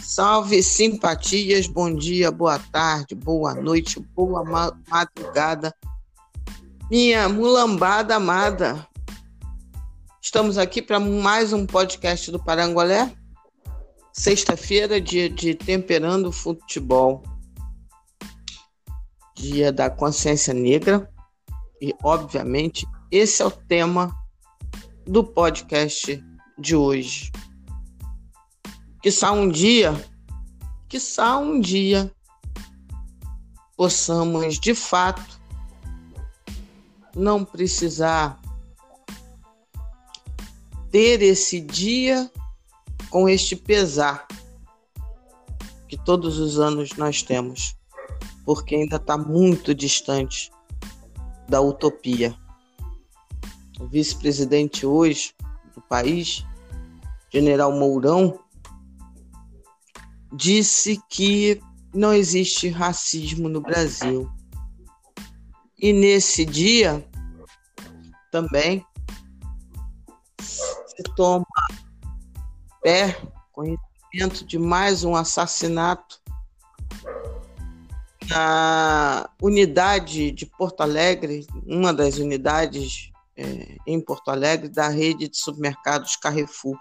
Salve, simpatias, bom dia, boa tarde, boa noite, boa ma madrugada. Minha mulambada amada. Estamos aqui para mais um podcast do Parangolé. Sexta-feira, dia de Temperando Futebol. Dia da Consciência Negra. E, obviamente, esse é o tema do podcast de hoje. Que um dia, que um dia, possamos de fato não precisar ter esse dia com este pesar que todos os anos nós temos, porque ainda está muito distante da utopia. O vice-presidente hoje do país, General Mourão, disse que não existe racismo no Brasil. E nesse dia também se toma pé conhecimento de mais um assassinato na unidade de Porto Alegre, uma das unidades é, em Porto Alegre da rede de supermercados Carrefour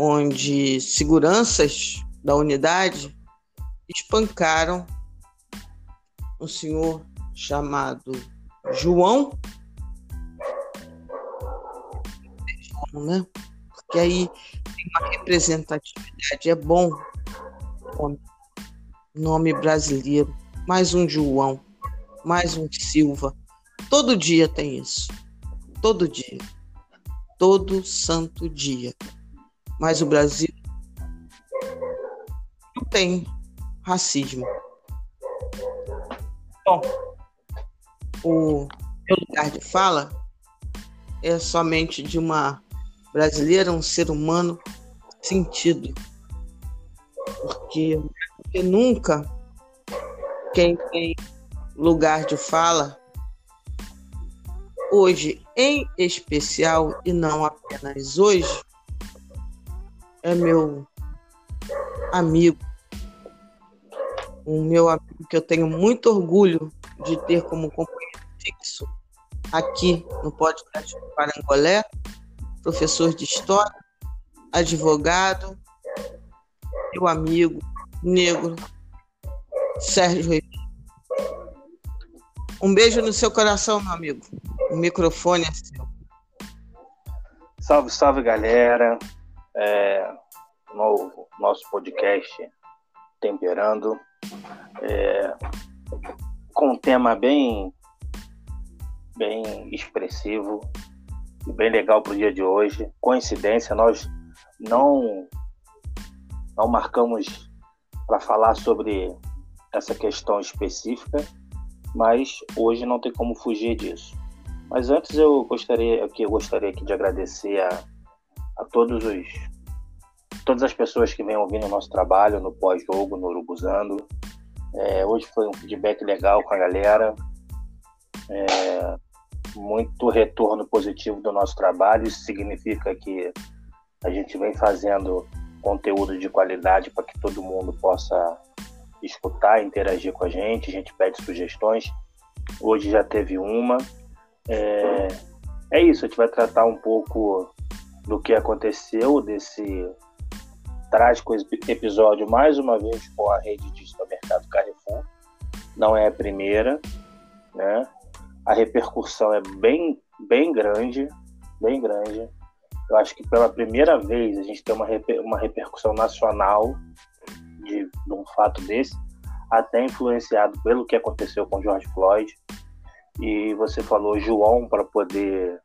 onde seguranças da unidade espancaram um senhor chamado João, né? Porque aí tem uma representatividade, é bom nome, nome brasileiro, mais um João, mais um Silva. Todo dia tem isso. Todo dia. Todo santo dia. Mas o Brasil não tem racismo. Bom, o meu lugar de fala é somente de uma brasileira, um ser humano sentido. Porque, porque nunca quem tem lugar de fala, hoje em especial, e não apenas hoje, é meu amigo, um meu amigo que eu tenho muito orgulho de ter como companheiro fixo aqui no podcast do Parangolé, professor de história, advogado, meu amigo negro, Sérgio Ribeiro. Um beijo no seu coração, meu amigo. O microfone é seu. Salve, salve, galera é, no nosso podcast Temperando, é, com um tema bem, bem expressivo e bem legal para o dia de hoje. Coincidência, nós não, não marcamos para falar sobre essa questão específica, mas hoje não tem como fugir disso. Mas antes eu gostaria, eu gostaria aqui de agradecer a a todos os todas as pessoas que vêm ouvindo o nosso trabalho no pós-jogo, no Urubuzando. É, hoje foi um feedback legal com a galera. É, muito retorno positivo do nosso trabalho. Isso significa que a gente vem fazendo conteúdo de qualidade para que todo mundo possa escutar, interagir com a gente. A gente pede sugestões. Hoje já teve uma. É, é isso, a gente vai tratar um pouco do que aconteceu desse trágico episódio mais uma vez com a rede de supermercado Carrefour. Não é a primeira, né? A repercussão é bem, bem grande, bem grande. Eu acho que pela primeira vez a gente tem uma, reper, uma repercussão nacional de, de um fato desse, até influenciado pelo que aconteceu com George Floyd. E você falou João para poder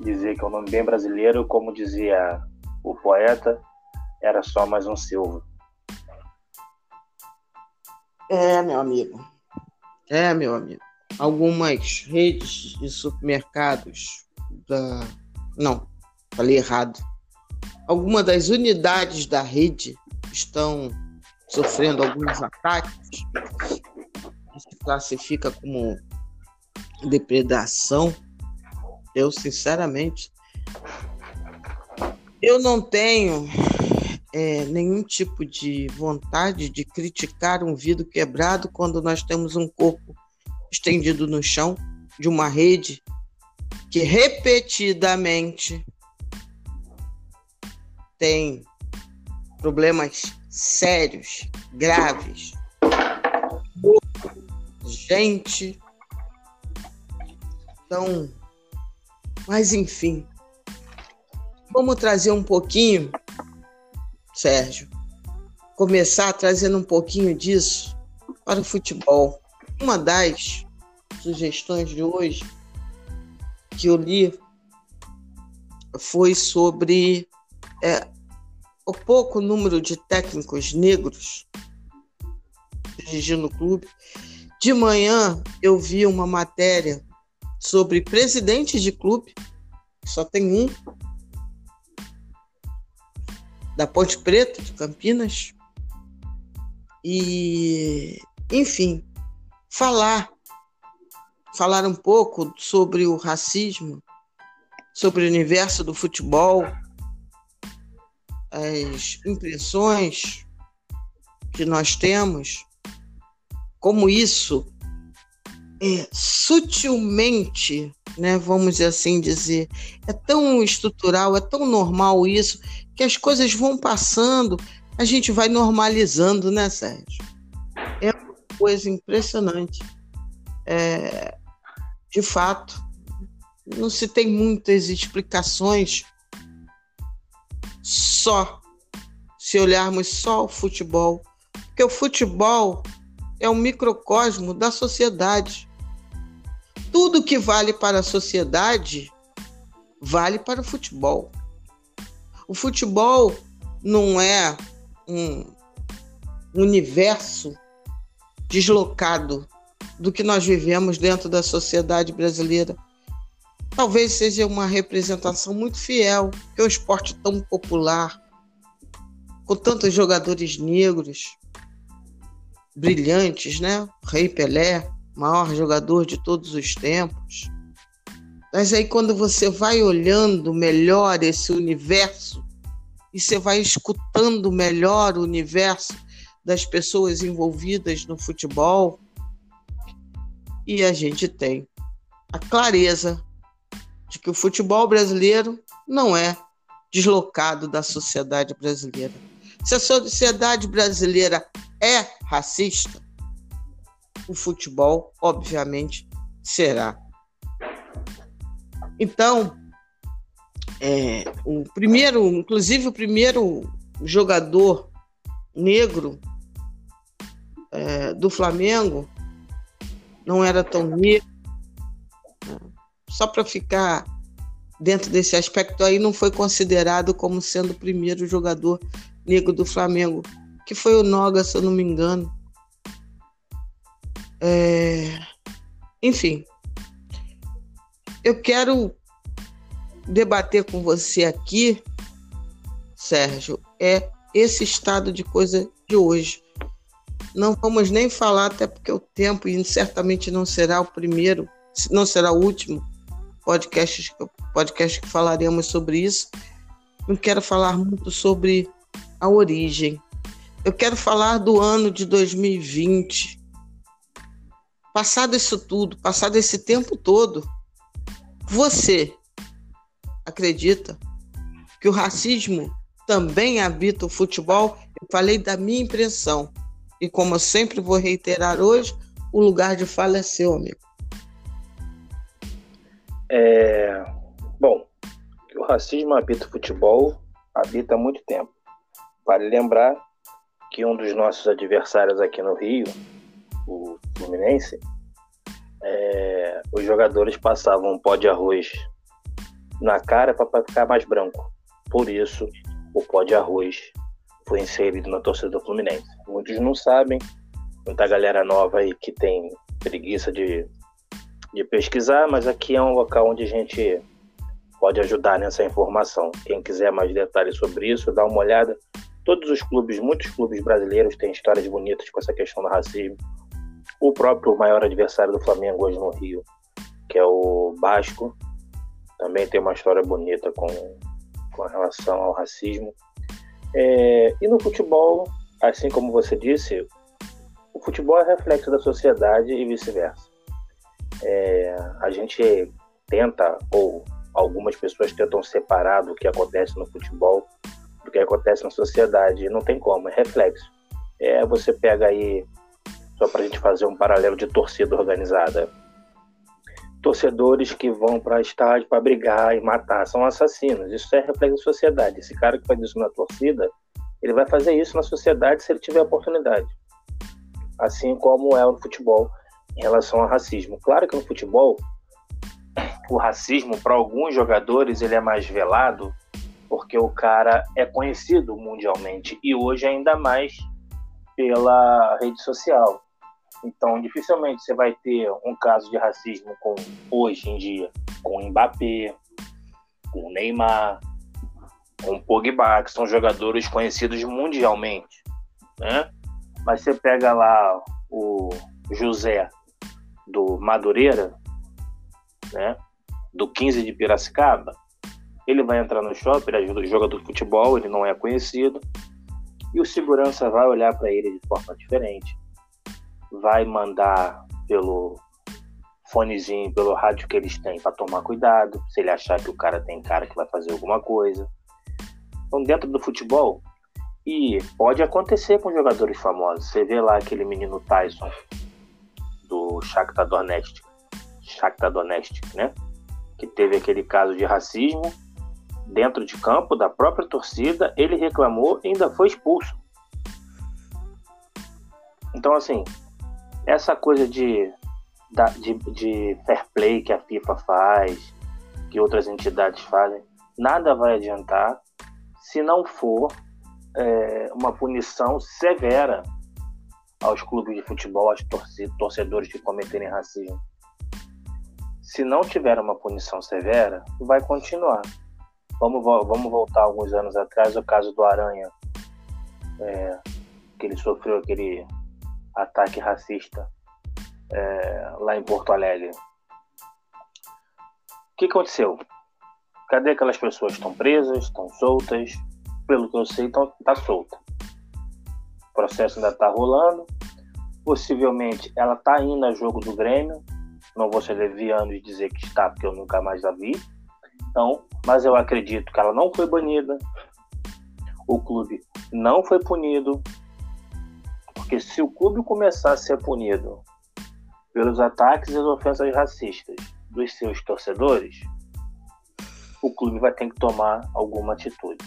dizer que é um nome bem brasileiro, como dizia o poeta, era só mais um Silva. É, meu amigo. É, meu amigo. Algumas redes de supermercados da. Não, falei errado. Algumas das unidades da rede estão sofrendo alguns ataques. Se classifica como depredação eu, sinceramente, eu não tenho é, nenhum tipo de vontade de criticar um vidro quebrado quando nós temos um corpo estendido no chão de uma rede que repetidamente tem problemas sérios, graves. Gente. Então, mas enfim. Vamos trazer um pouquinho, Sérgio. Começar trazendo um pouquinho disso para o futebol. Uma das sugestões de hoje que eu li foi sobre é, o pouco número de técnicos negros dirigindo o clube. De manhã eu vi uma matéria sobre presidentes de clube, só tem um, da Ponte Preta, de Campinas. E, enfim, falar, falar um pouco sobre o racismo, sobre o universo do futebol, as impressões que nós temos, como isso é sutilmente, né, vamos assim dizer, é tão estrutural, é tão normal isso, que as coisas vão passando, a gente vai normalizando, né, Sérgio? É uma coisa impressionante. É, de fato, não se tem muitas explicações só, se olharmos só o futebol, porque o futebol é um microcosmo da sociedade. Tudo que vale para a sociedade vale para o futebol. O futebol não é um universo deslocado do que nós vivemos dentro da sociedade brasileira talvez seja uma representação muito fiel, que é um esporte tão popular, com tantos jogadores negros, brilhantes, né? Rei Pelé, maior jogador de todos os tempos. Mas aí quando você vai olhando melhor esse universo e você vai escutando melhor o universo das pessoas envolvidas no futebol, e a gente tem a clareza de que o futebol brasileiro não é deslocado da sociedade brasileira. Se a sociedade brasileira é racista, o futebol, obviamente, será. Então, é, o primeiro, inclusive o primeiro jogador negro é, do Flamengo não era tão negro, só para ficar dentro desse aspecto aí, não foi considerado como sendo o primeiro jogador negro do Flamengo, que foi o Noga, se eu não me engano. É... Enfim, eu quero debater com você aqui, Sérgio, é esse estado de coisa de hoje. Não vamos nem falar, até porque o tempo, e certamente não será o primeiro, não será o último, podcasts, podcast que falaremos sobre isso. Não quero falar muito sobre a origem. Eu quero falar do ano de 2020. Passado isso tudo, passado esse tempo todo, você acredita que o racismo também habita o futebol? Eu falei da minha impressão. E como eu sempre vou reiterar hoje, o lugar de fala é seu, amigo. É, bom, o racismo habita o futebol habita há muito tempo. Vale lembrar que um dos nossos adversários aqui no Rio, o Fluminense, é, os jogadores passavam um pó de arroz na cara para ficar mais branco. Por isso, o pó de arroz foi inserido na torcida do Fluminense. Muitos não sabem, muita galera nova aí que tem preguiça de de pesquisar, mas aqui é um local onde a gente pode ajudar nessa informação. Quem quiser mais detalhes sobre isso, dá uma olhada. Todos os clubes, muitos clubes brasileiros têm histórias bonitas com essa questão do racismo. O próprio maior adversário do Flamengo hoje no Rio, que é o Basco, também tem uma história bonita com, com relação ao racismo. É, e no futebol, assim como você disse, o futebol é reflexo da sociedade e vice-versa. É, a gente tenta, ou algumas pessoas tentam separar do que acontece no futebol do que acontece na sociedade. Não tem como, é reflexo. É, você pega aí, só para a gente fazer um paralelo de torcida organizada. Torcedores que vão para estádio para brigar e matar são assassinos. Isso é reflexo da sociedade. Esse cara que faz isso na torcida, ele vai fazer isso na sociedade se ele tiver oportunidade. Assim como é no futebol em relação ao racismo. Claro que no futebol o racismo para alguns jogadores ele é mais velado porque o cara é conhecido mundialmente e hoje ainda mais pela rede social. Então, dificilmente você vai ter um caso de racismo com hoje em dia com o Mbappé, com o Neymar, com Pogba, que são jogadores conhecidos mundialmente, né? Mas você pega lá o José do Madureira, né? Do 15 de Piracicaba, ele vai entrar no shopping, ele é jogador de futebol, ele não é conhecido, e o segurança vai olhar para ele de forma diferente, vai mandar pelo fonezinho, pelo rádio que eles têm para tomar cuidado, se ele achar que o cara tem cara que vai fazer alguma coisa. Então, dentro do futebol, e pode acontecer com jogadores famosos. Você vê lá aquele menino Tyson do Shakhtar Donetsk, Shakhtar Donetsk, né? Que teve aquele caso de racismo dentro de campo da própria torcida, ele reclamou e ainda foi expulso. Então, assim, essa coisa de, de, de fair play que a FIFA faz, que outras entidades fazem, nada vai adiantar se não for é, uma punição severa aos clubes de futebol, aos torcedores que cometerem racismo. Se não tiver uma punição severa, vai continuar. Vamos, vamos voltar alguns anos atrás, o caso do Aranha, é, que ele sofreu aquele ataque racista é, lá em Porto Alegre. O que aconteceu? Cadê aquelas pessoas? Estão presas? Estão soltas? Pelo que eu sei, está solta. O processo ainda está rolando. Possivelmente ela está indo a jogo do Grêmio. Não vou ser leviano e dizer que está, porque eu nunca mais a vi. Então, mas eu acredito que ela não foi banida, o clube não foi punido, porque se o clube começar a ser punido pelos ataques e as ofensas racistas dos seus torcedores, o clube vai ter que tomar alguma atitude.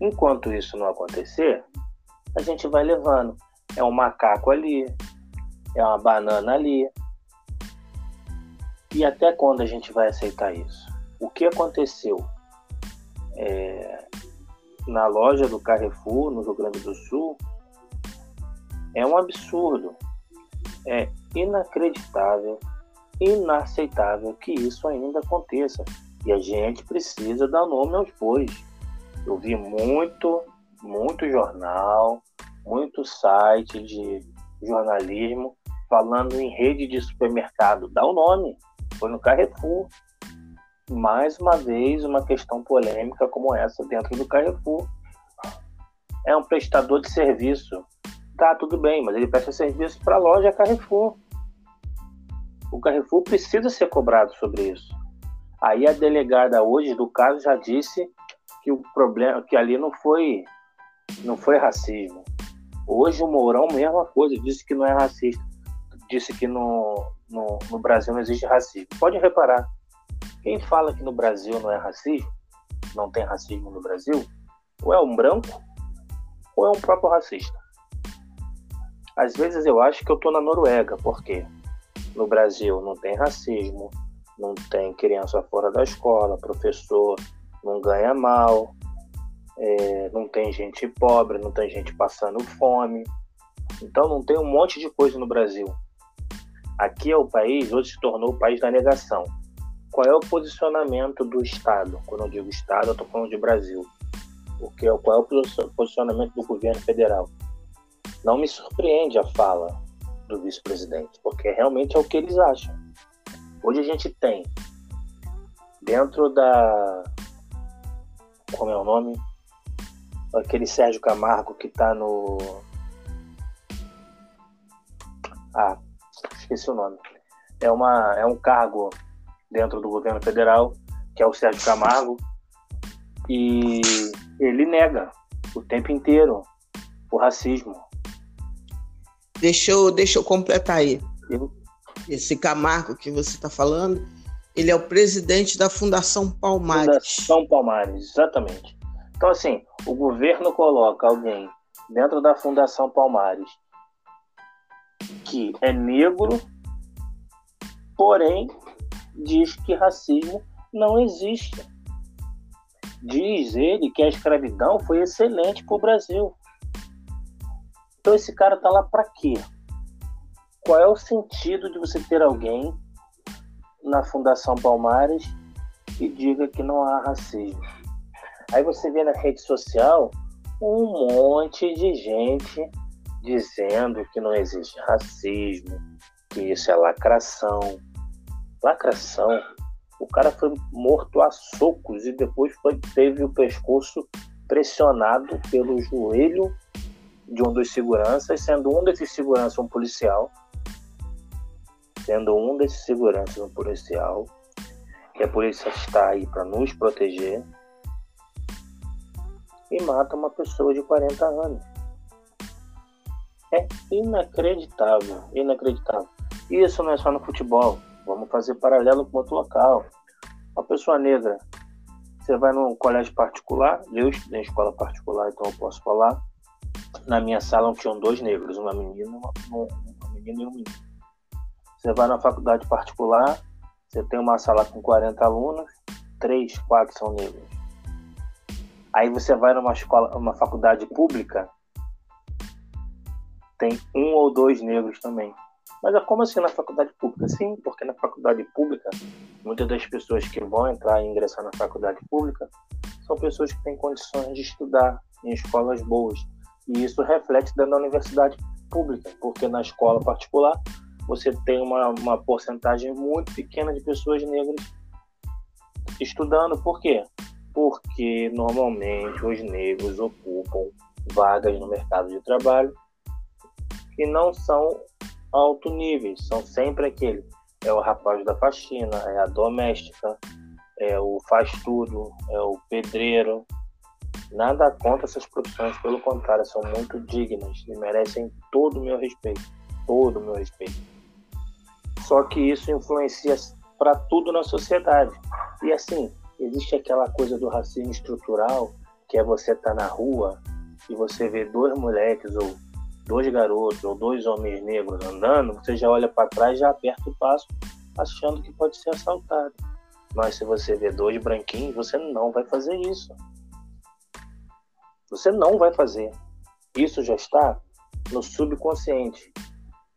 Enquanto isso não acontecer, a gente vai levando. É um macaco ali, é uma banana ali. E até quando a gente vai aceitar isso? o que aconteceu é, na loja do Carrefour, no Rio Grande do Sul, é um absurdo. É inacreditável, inaceitável que isso ainda aconteça. E a gente precisa dar nome aos bois. Eu vi muito, muito jornal, muito site de jornalismo falando em rede de supermercado. Dá o um nome. Foi no Carrefour mais uma vez uma questão polêmica como essa dentro do Carrefour. É um prestador de serviço. Tá, tudo bem, mas ele presta serviço para a loja Carrefour. O Carrefour precisa ser cobrado sobre isso. Aí a delegada hoje do caso já disse que o problema que ali não foi não foi racismo. Hoje o Mourão mesma coisa, disse que não é racista. Disse que no, no, no Brasil não existe racismo. Pode reparar, quem fala que no Brasil não é racismo, não tem racismo no Brasil, ou é um branco, ou é um próprio racista. Às vezes eu acho que eu tô na Noruega, porque no Brasil não tem racismo, não tem criança fora da escola, professor não ganha mal, é, não tem gente pobre, não tem gente passando fome. Então não tem um monte de coisa no Brasil. Aqui é o país, hoje se tornou o país da negação qual é o posicionamento do Estado? Quando eu digo Estado, eu estou falando de Brasil. Porque qual é o posicionamento do governo federal? Não me surpreende a fala do vice-presidente, porque realmente é o que eles acham. Hoje a gente tem, dentro da. Como é o nome? aquele Sérgio Camargo que está no. Ah, esqueci o nome. É, uma, é um cargo dentro do governo federal, que é o Sérgio Camargo, e ele nega o tempo inteiro o racismo. Deixa eu, deixa eu completar aí. Esse Camargo que você está falando, ele é o presidente da Fundação Palmares. Fundação Palmares, exatamente. Então, assim, o governo coloca alguém dentro da Fundação Palmares que é negro, porém diz que racismo não existe. Diz ele que a escravidão foi excelente para o Brasil. Então esse cara tá lá para quê? Qual é o sentido de você ter alguém na Fundação Palmares que diga que não há racismo? Aí você vê na rede social um monte de gente dizendo que não existe racismo, que isso é lacração. Lacração. O cara foi morto a socos e depois foi, teve o pescoço pressionado pelo joelho de um dos seguranças, sendo um desses seguranças um policial, sendo um desses seguranças um policial, que a polícia está aí para nos proteger, e mata uma pessoa de 40 anos. É inacreditável, inacreditável. Isso não é só no futebol. Vamos fazer paralelo com outro local. Uma pessoa negra, você vai num colégio particular, eu estudei em escola particular, então eu posso falar na minha sala tinham dois negros, uma menina, uma, uma menina e um menino. Você vai na faculdade particular, você tem uma sala com 40 alunos, três, quatro são negros. Aí você vai numa escola, uma faculdade pública, tem um ou dois negros também. Mas é como assim na faculdade pública? Sim, porque na faculdade pública, muitas das pessoas que vão entrar e ingressar na faculdade pública são pessoas que têm condições de estudar em escolas boas, e isso reflete dentro da universidade pública, porque na escola particular você tem uma, uma porcentagem muito pequena de pessoas negras estudando. Por quê? Porque normalmente os negros ocupam vagas no mercado de trabalho que não são alto nível, são sempre aquele. É o rapaz da faxina, é a doméstica, é o faz tudo, é o pedreiro, Nada contra essas profissões, pelo contrário, são muito dignas e merecem todo o meu respeito. Todo o meu respeito. Só que isso influencia para tudo na sociedade. E assim, existe aquela coisa do racismo estrutural, que é você estar tá na rua e você vê dois moleques ou dois garotos ou dois homens negros andando, você já olha para trás, já aperta o passo, achando que pode ser assaltado. Mas se você vê dois branquinhos, você não vai fazer isso. Você não vai fazer. Isso já está no subconsciente.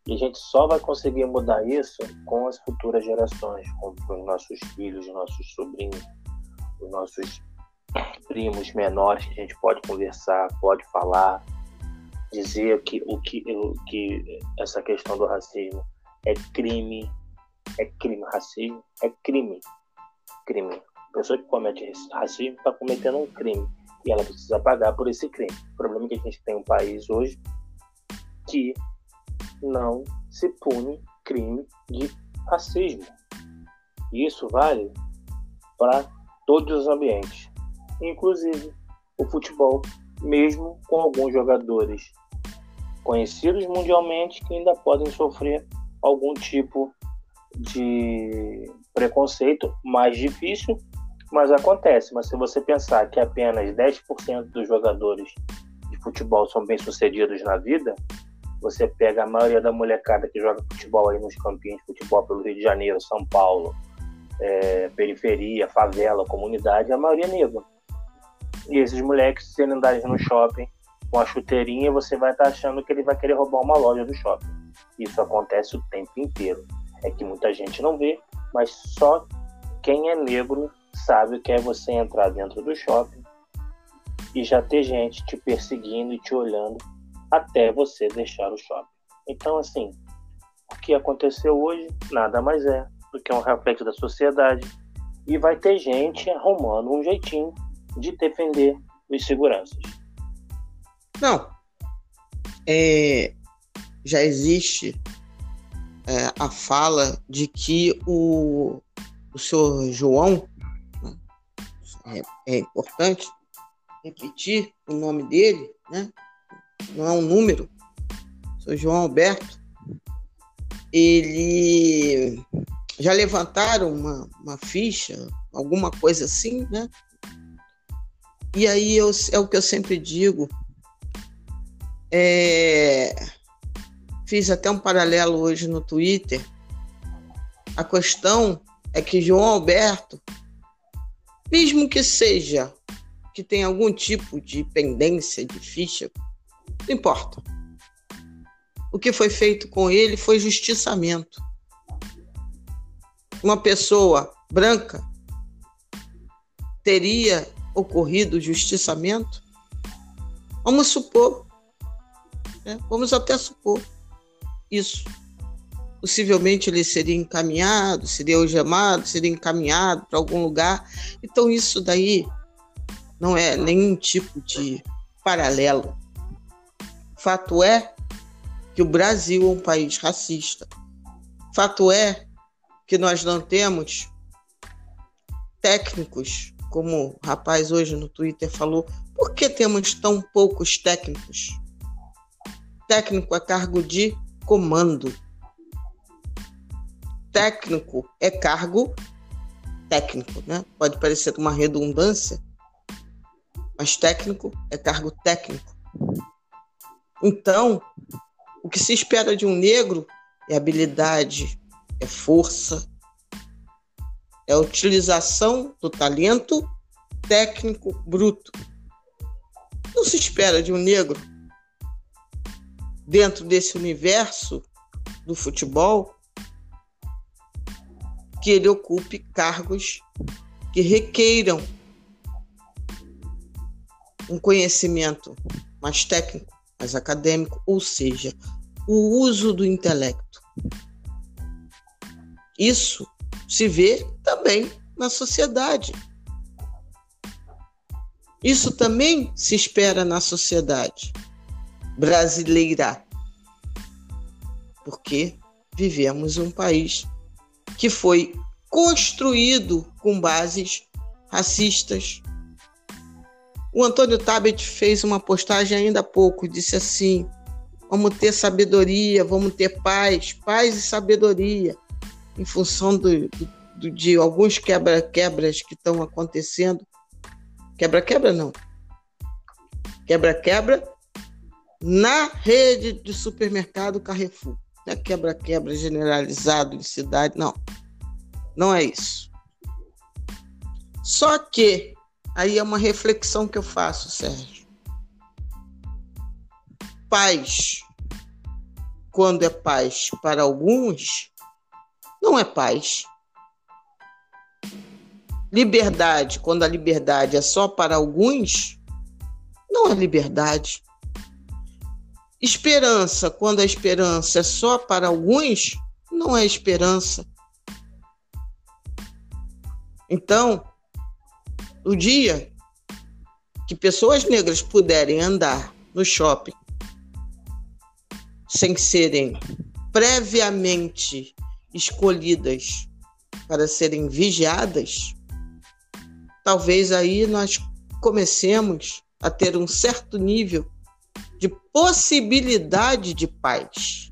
E a gente só vai conseguir mudar isso com as futuras gerações, com os nossos filhos, os nossos sobrinhos, os nossos primos menores que a gente pode conversar, pode falar, dizer que o que, que essa questão do racismo é crime, é crime, racismo é crime, crime. A pessoa que comete racismo está cometendo um crime e ela precisa pagar por esse crime. O problema é que a gente tem um país hoje que não se pune crime de racismo. E isso vale para todos os ambientes, inclusive o futebol, mesmo com alguns jogadores conhecidos mundialmente que ainda podem sofrer algum tipo de preconceito mais difícil mas acontece, mas se você pensar que apenas 10% dos jogadores de futebol são bem-sucedidos na vida, você pega a maioria da molecada que joga futebol aí nos campinhos de futebol pelo Rio de Janeiro, São Paulo, é, periferia, favela, comunidade, a maioria é negra. E esses moleques, se andarem no shopping com a chuteirinha, você vai estar tá achando que ele vai querer roubar uma loja do shopping. Isso acontece o tempo inteiro. É que muita gente não vê, mas só quem é negro sabe o que é você entrar dentro do shopping e já ter gente te perseguindo e te olhando até você deixar o shopping. Então, assim, o que aconteceu hoje nada mais é do que um reflexo da sociedade e vai ter gente arrumando um jeitinho de defender os seguranças. Não. É, já existe é, a fala de que o, o senhor João, né, é, é importante repetir o nome dele, né? não é um número, o senhor João Alberto, ele já levantaram uma, uma ficha, alguma coisa assim, né? E aí eu, é o que eu sempre digo. É, fiz até um paralelo hoje no Twitter. A questão é que João Alberto, mesmo que seja que tenha algum tipo de pendência de ficha, não importa. O que foi feito com ele foi justiçamento. Uma pessoa branca teria ocorrido justiçamento? Vamos supor, né? vamos até supor isso. Possivelmente ele seria encaminhado, seria algemado, seria encaminhado para algum lugar. Então, isso daí não é nenhum tipo de paralelo. Fato é que o Brasil é um país racista. Fato é que nós não temos técnicos, como o rapaz hoje no Twitter falou, por que temos tão poucos técnicos? Técnico é cargo de comando. Técnico é cargo técnico, né? Pode parecer uma redundância, mas técnico é cargo técnico. Então, o que se espera de um negro é habilidade, é força, é a utilização do talento técnico bruto. Não se espera de um negro dentro desse universo do futebol que ele ocupe cargos que requeiram um conhecimento mais técnico, mais acadêmico, ou seja, o uso do intelecto. Isso se vê também na sociedade. Isso também se espera na sociedade brasileira, porque vivemos um país que foi construído com bases racistas. O Antônio Tabet fez uma postagem ainda há pouco, disse assim: vamos ter sabedoria, vamos ter paz, paz e sabedoria em função do, do, de alguns quebra-quebras que estão acontecendo. Quebra-quebra não. Quebra-quebra na rede de supermercado Carrefour. Não é quebra-quebra generalizado em cidade, não. Não é isso. Só que aí é uma reflexão que eu faço, Sérgio. Paz, quando é paz para alguns, não é paz. Liberdade, quando a liberdade é só para alguns, não é liberdade. Esperança, quando a esperança é só para alguns, não é esperança. Então, o dia que pessoas negras puderem andar no shopping sem serem previamente escolhidas para serem vigiadas, talvez aí nós comecemos a ter um certo nível de possibilidade de paz.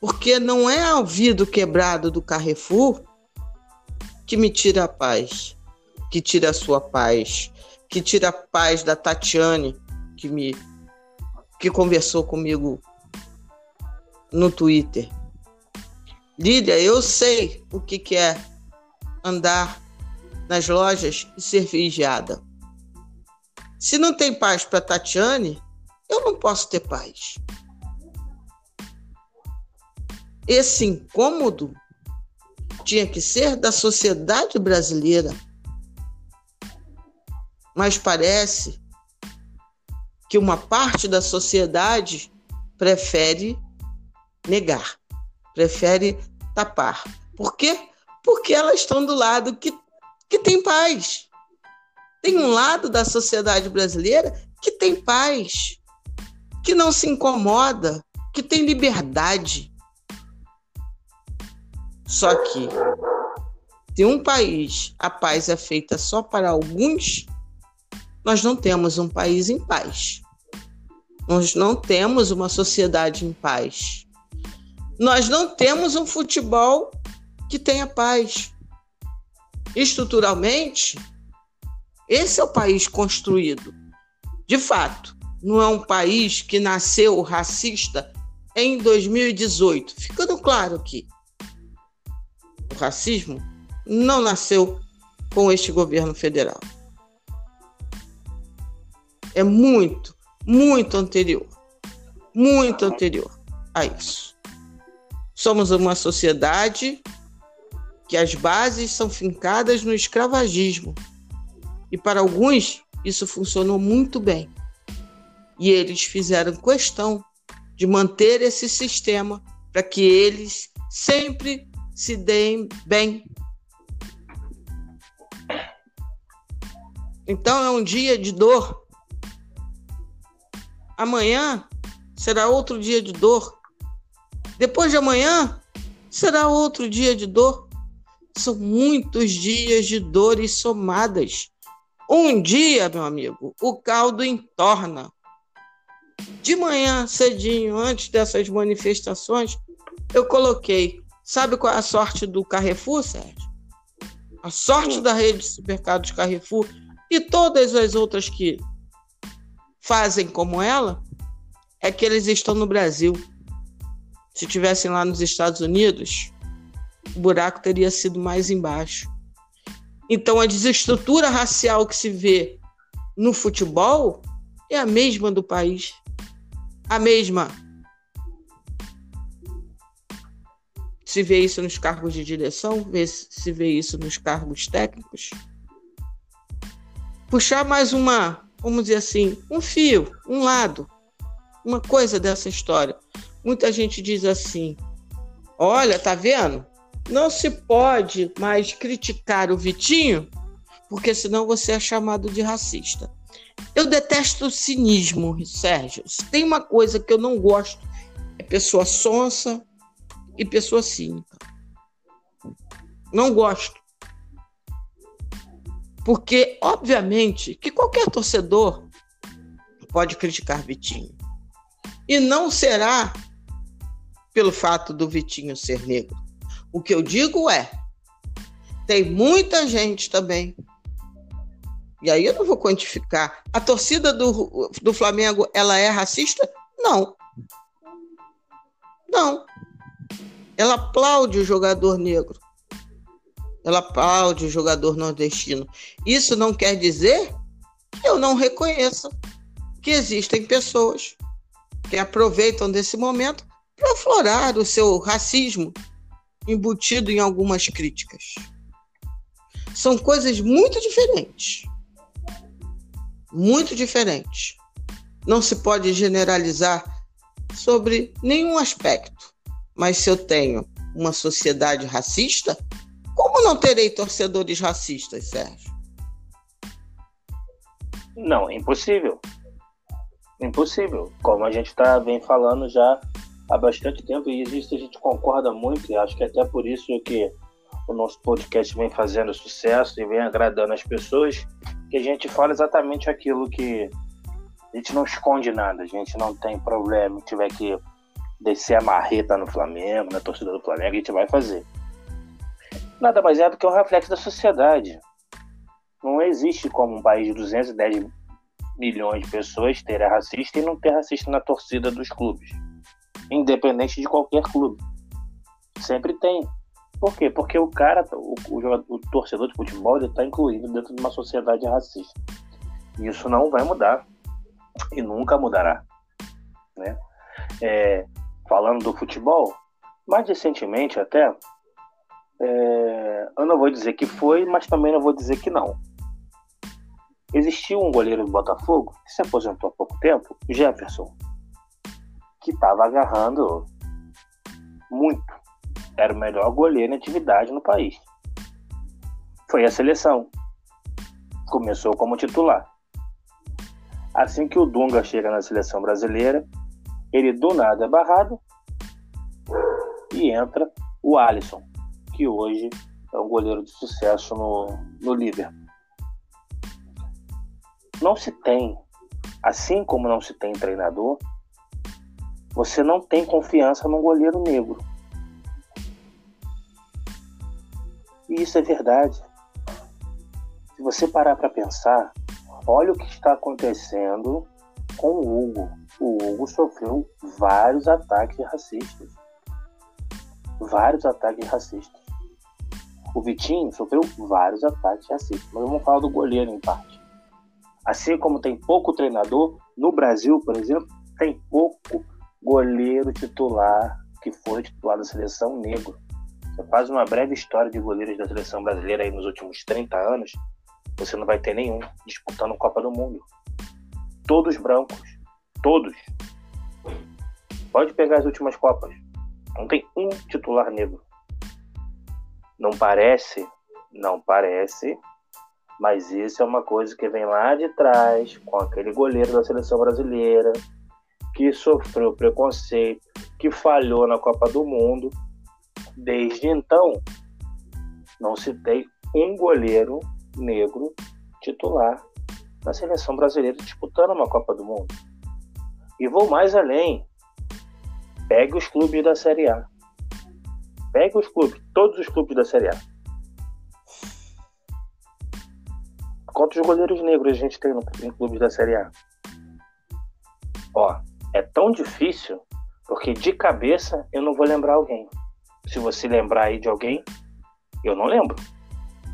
Porque não é o vidro quebrado do Carrefour que me tira a paz, que tira a sua paz, que tira a paz da Tatiane, que me que conversou comigo no Twitter. Lídia, eu sei o que, que é andar nas lojas e ser vigiada. Se não tem paz para Tatiane, eu não posso ter paz. Esse incômodo tinha que ser da sociedade brasileira. Mas parece que uma parte da sociedade prefere negar prefere tapar. Por quê? Porque elas estão do lado que, que tem paz. Tem um lado da sociedade brasileira que tem paz, que não se incomoda, que tem liberdade. Só que se um país a paz é feita só para alguns, nós não temos um país em paz. Nós não temos uma sociedade em paz. Nós não temos um futebol que tenha paz. Estruturalmente, esse é o país construído. De fato, não é um país que nasceu racista em 2018. Ficando claro aqui. O racismo não nasceu com este governo federal. É muito, muito anterior. Muito anterior a isso. Somos uma sociedade que as bases são fincadas no escravagismo. E para alguns, isso funcionou muito bem. E eles fizeram questão de manter esse sistema para que eles sempre se deem bem. Então é um dia de dor. Amanhã será outro dia de dor. Depois de amanhã será outro dia de dor. São muitos dias de dores somadas. Um dia, meu amigo, o caldo entorna. De manhã, cedinho, antes dessas manifestações, eu coloquei. Sabe qual é a sorte do Carrefour, Sérgio? A sorte da rede de supermercados Carrefour e todas as outras que fazem como ela é que eles estão no Brasil. Se tivessem lá nos Estados Unidos, o buraco teria sido mais embaixo. Então, a desestrutura racial que se vê no futebol é a mesma do país. A mesma. Se vê isso nos cargos de direção, se vê isso nos cargos técnicos. Puxar mais uma, vamos dizer assim, um fio, um lado, uma coisa dessa história. Muita gente diz assim: olha, tá vendo? Não se pode mais criticar o Vitinho, porque senão você é chamado de racista. Eu detesto o cinismo, Sérgio. Se tem uma coisa que eu não gosto, é pessoa sonsa e pessoa cínica. Não gosto. Porque, obviamente, que qualquer torcedor pode criticar Vitinho. E não será pelo fato do Vitinho ser negro. O que eu digo é: tem muita gente também. E aí eu não vou quantificar. A torcida do, do Flamengo, ela é racista? Não. Não. Ela aplaude o jogador negro. Ela aplaude o jogador nordestino. Isso não quer dizer que eu não reconheça que existem pessoas que aproveitam desse momento para aflorar o seu racismo embutido em algumas críticas. São coisas muito diferentes. Muito diferentes. Não se pode generalizar sobre nenhum aspecto. Mas se eu tenho uma sociedade racista, como não terei torcedores racistas, Sérgio? Não, é impossível. Impossível. Como a gente está bem falando já há bastante tempo e isso a gente concorda muito e acho que até por isso que o nosso podcast vem fazendo sucesso e vem agradando as pessoas, que a gente fala exatamente aquilo que a gente não esconde nada, a gente não tem problema, tiver que descer a marreta no Flamengo, na torcida do Flamengo, a gente vai fazer. Nada mais é do que um reflexo da sociedade. Não existe como um país de 210 milhões de pessoas ter racista e não ter racista na torcida dos clubes independente de qualquer clube. Sempre tem. Por quê? Porque o cara, o, o, o torcedor de futebol, ele está incluído dentro de uma sociedade racista. E isso não vai mudar. E nunca mudará. Né? É, falando do futebol, mais recentemente até, é, eu não vou dizer que foi, mas também não vou dizer que não. Existiu um goleiro do Botafogo que se aposentou há pouco tempo, Jefferson que estava agarrando muito. Era o melhor goleiro em atividade no país. Foi a seleção. Começou como titular. Assim que o Dunga chega na seleção brasileira, ele do nada é barrado e entra o Alisson, que hoje é um goleiro de sucesso no, no Liverpool. Não se tem, assim como não se tem treinador, você não tem confiança num goleiro negro. E isso é verdade. Se você parar para pensar, olha o que está acontecendo com o Hugo. O Hugo sofreu vários ataques racistas. Vários ataques racistas. O Vitinho sofreu vários ataques racistas. Mas vamos falar do goleiro em parte. Assim como tem pouco treinador, no Brasil, por exemplo, tem pouco goleiro titular que foi titular da seleção negro. Você faz uma breve história de goleiros da seleção brasileira aí nos últimos 30 anos, você não vai ter nenhum disputando Copa do Mundo. Todos brancos. Todos. Pode pegar as últimas Copas. Não tem um titular negro. Não parece, não parece, mas isso é uma coisa que vem lá de trás, com aquele goleiro da seleção brasileira, que sofreu preconceito, que falhou na Copa do Mundo. Desde então, não se tem um goleiro negro titular na seleção brasileira disputando uma Copa do Mundo. E vou mais além. Pegue os clubes da Série A. Pegue os clubes, todos os clubes da Série A. Quantos goleiros negros a gente tem no, em clubes da Série A? Ó, é tão difícil porque de cabeça eu não vou lembrar alguém. Se você lembrar aí de alguém, eu não lembro.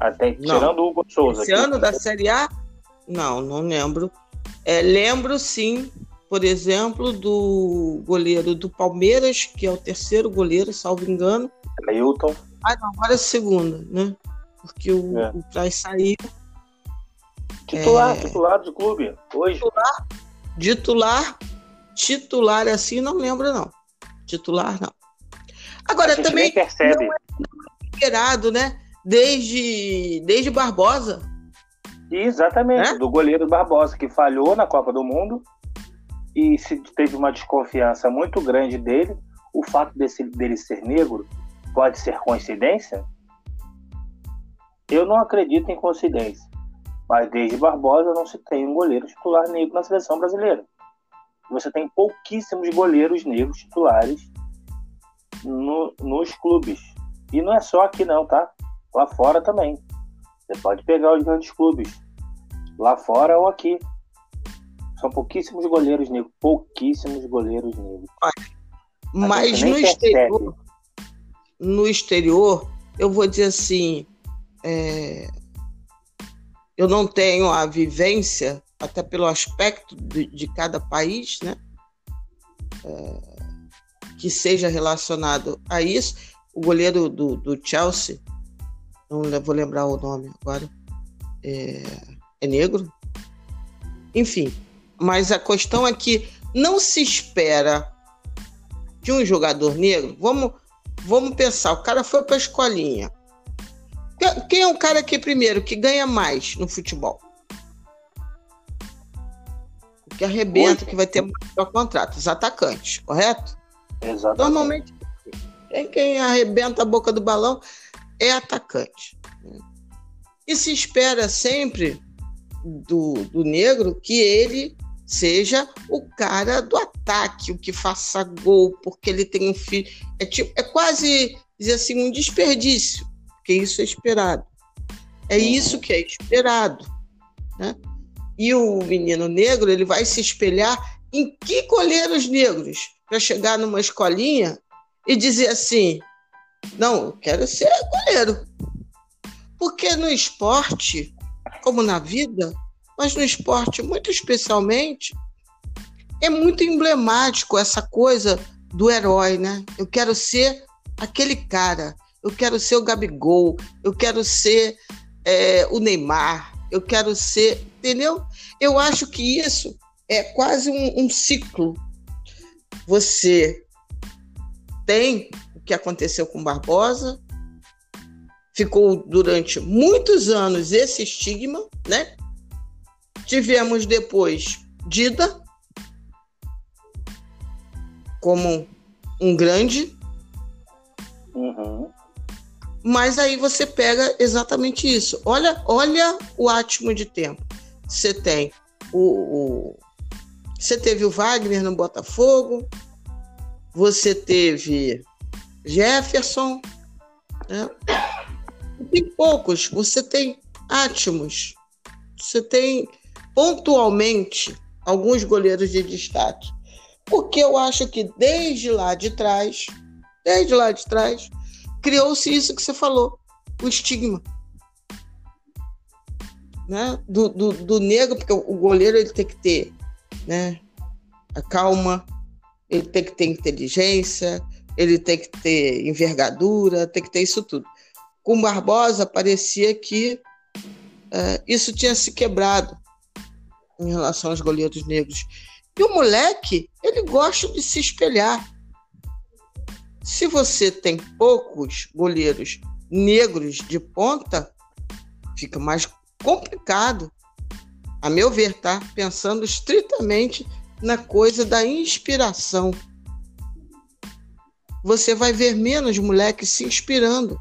Até não. tirando o Hugo Souza. Esse ano da Série A? Não, não lembro. É, lembro sim, por exemplo, do goleiro do Palmeiras, que é o terceiro goleiro, salvo engano. Ailton. Ah, não, agora é o segundo, né? Porque o, é. o Praz saiu. Titular, é... titular do clube, hoje. Titular, titular, titular assim, não lembro, não. Titular, não. Agora, também. percebe. Não é esperado, né? desde, desde Barbosa. Exatamente, né? do goleiro Barbosa, que falhou na Copa do Mundo e se teve uma desconfiança muito grande dele. O fato desse, dele ser negro pode ser coincidência? Eu não acredito em coincidência. Mas desde Barbosa não se tem um goleiro titular negro na seleção brasileira. Você tem pouquíssimos goleiros negros titulares no, nos clubes. E não é só aqui não, tá? Lá fora também. Você pode pegar os grandes clubes. Lá fora ou aqui. São pouquíssimos goleiros negros. Pouquíssimos goleiros negros. Mas no exterior, no exterior, eu vou dizer assim, é, eu não tenho a vivência, até pelo aspecto de, de cada país, né? É, que seja relacionado a isso. O goleiro do, do Chelsea, não vou lembrar o nome agora, é, é negro. Enfim, mas a questão é que não se espera de um jogador negro. Vamos, vamos pensar, o cara foi para a escolinha. Quem é o cara aqui primeiro que ganha mais no futebol? Que arrebenta, que vai ter mais contrato, os atacantes, correto? Exatamente. Normalmente, quem arrebenta a boca do balão é atacante. E se espera sempre do, do negro que ele seja o cara do ataque, o que faça gol, porque ele tem um filho. É, tipo, é quase dizer assim, um desperdício, porque isso é esperado. É isso que é esperado. Né? E o menino negro ele vai se espelhar em que goleiros negros para chegar numa escolinha e dizer assim: não, eu quero ser goleiro. Porque no esporte, como na vida, mas no esporte muito especialmente, é muito emblemático essa coisa do herói, né? Eu quero ser aquele cara, eu quero ser o Gabigol, eu quero ser é, o Neymar, eu quero ser. Entendeu? Eu acho que isso é quase um, um ciclo. Você tem que aconteceu com Barbosa. Ficou durante muitos anos esse estigma, né? Tivemos depois Dida como um grande. Uhum. Mas aí você pega exatamente isso. Olha, olha o átimo de tempo. Você tem o, o, você teve o Wagner no Botafogo, você teve Jefferson, né? tem poucos. Você tem átimos, você tem pontualmente alguns goleiros de destaque. Porque eu acho que desde lá de trás, desde lá de trás, criou-se isso que você falou, o estigma. Né? Do, do, do negro, porque o goleiro ele tem que ter né? a calma, ele tem que ter inteligência, ele tem que ter envergadura, tem que ter isso tudo. Com Barbosa, parecia que uh, isso tinha se quebrado em relação aos goleiros negros. E o moleque, ele gosta de se espelhar. Se você tem poucos goleiros negros de ponta, fica mais complicado, a meu ver, tá? Pensando estritamente na coisa da inspiração. Você vai ver menos moleques se inspirando.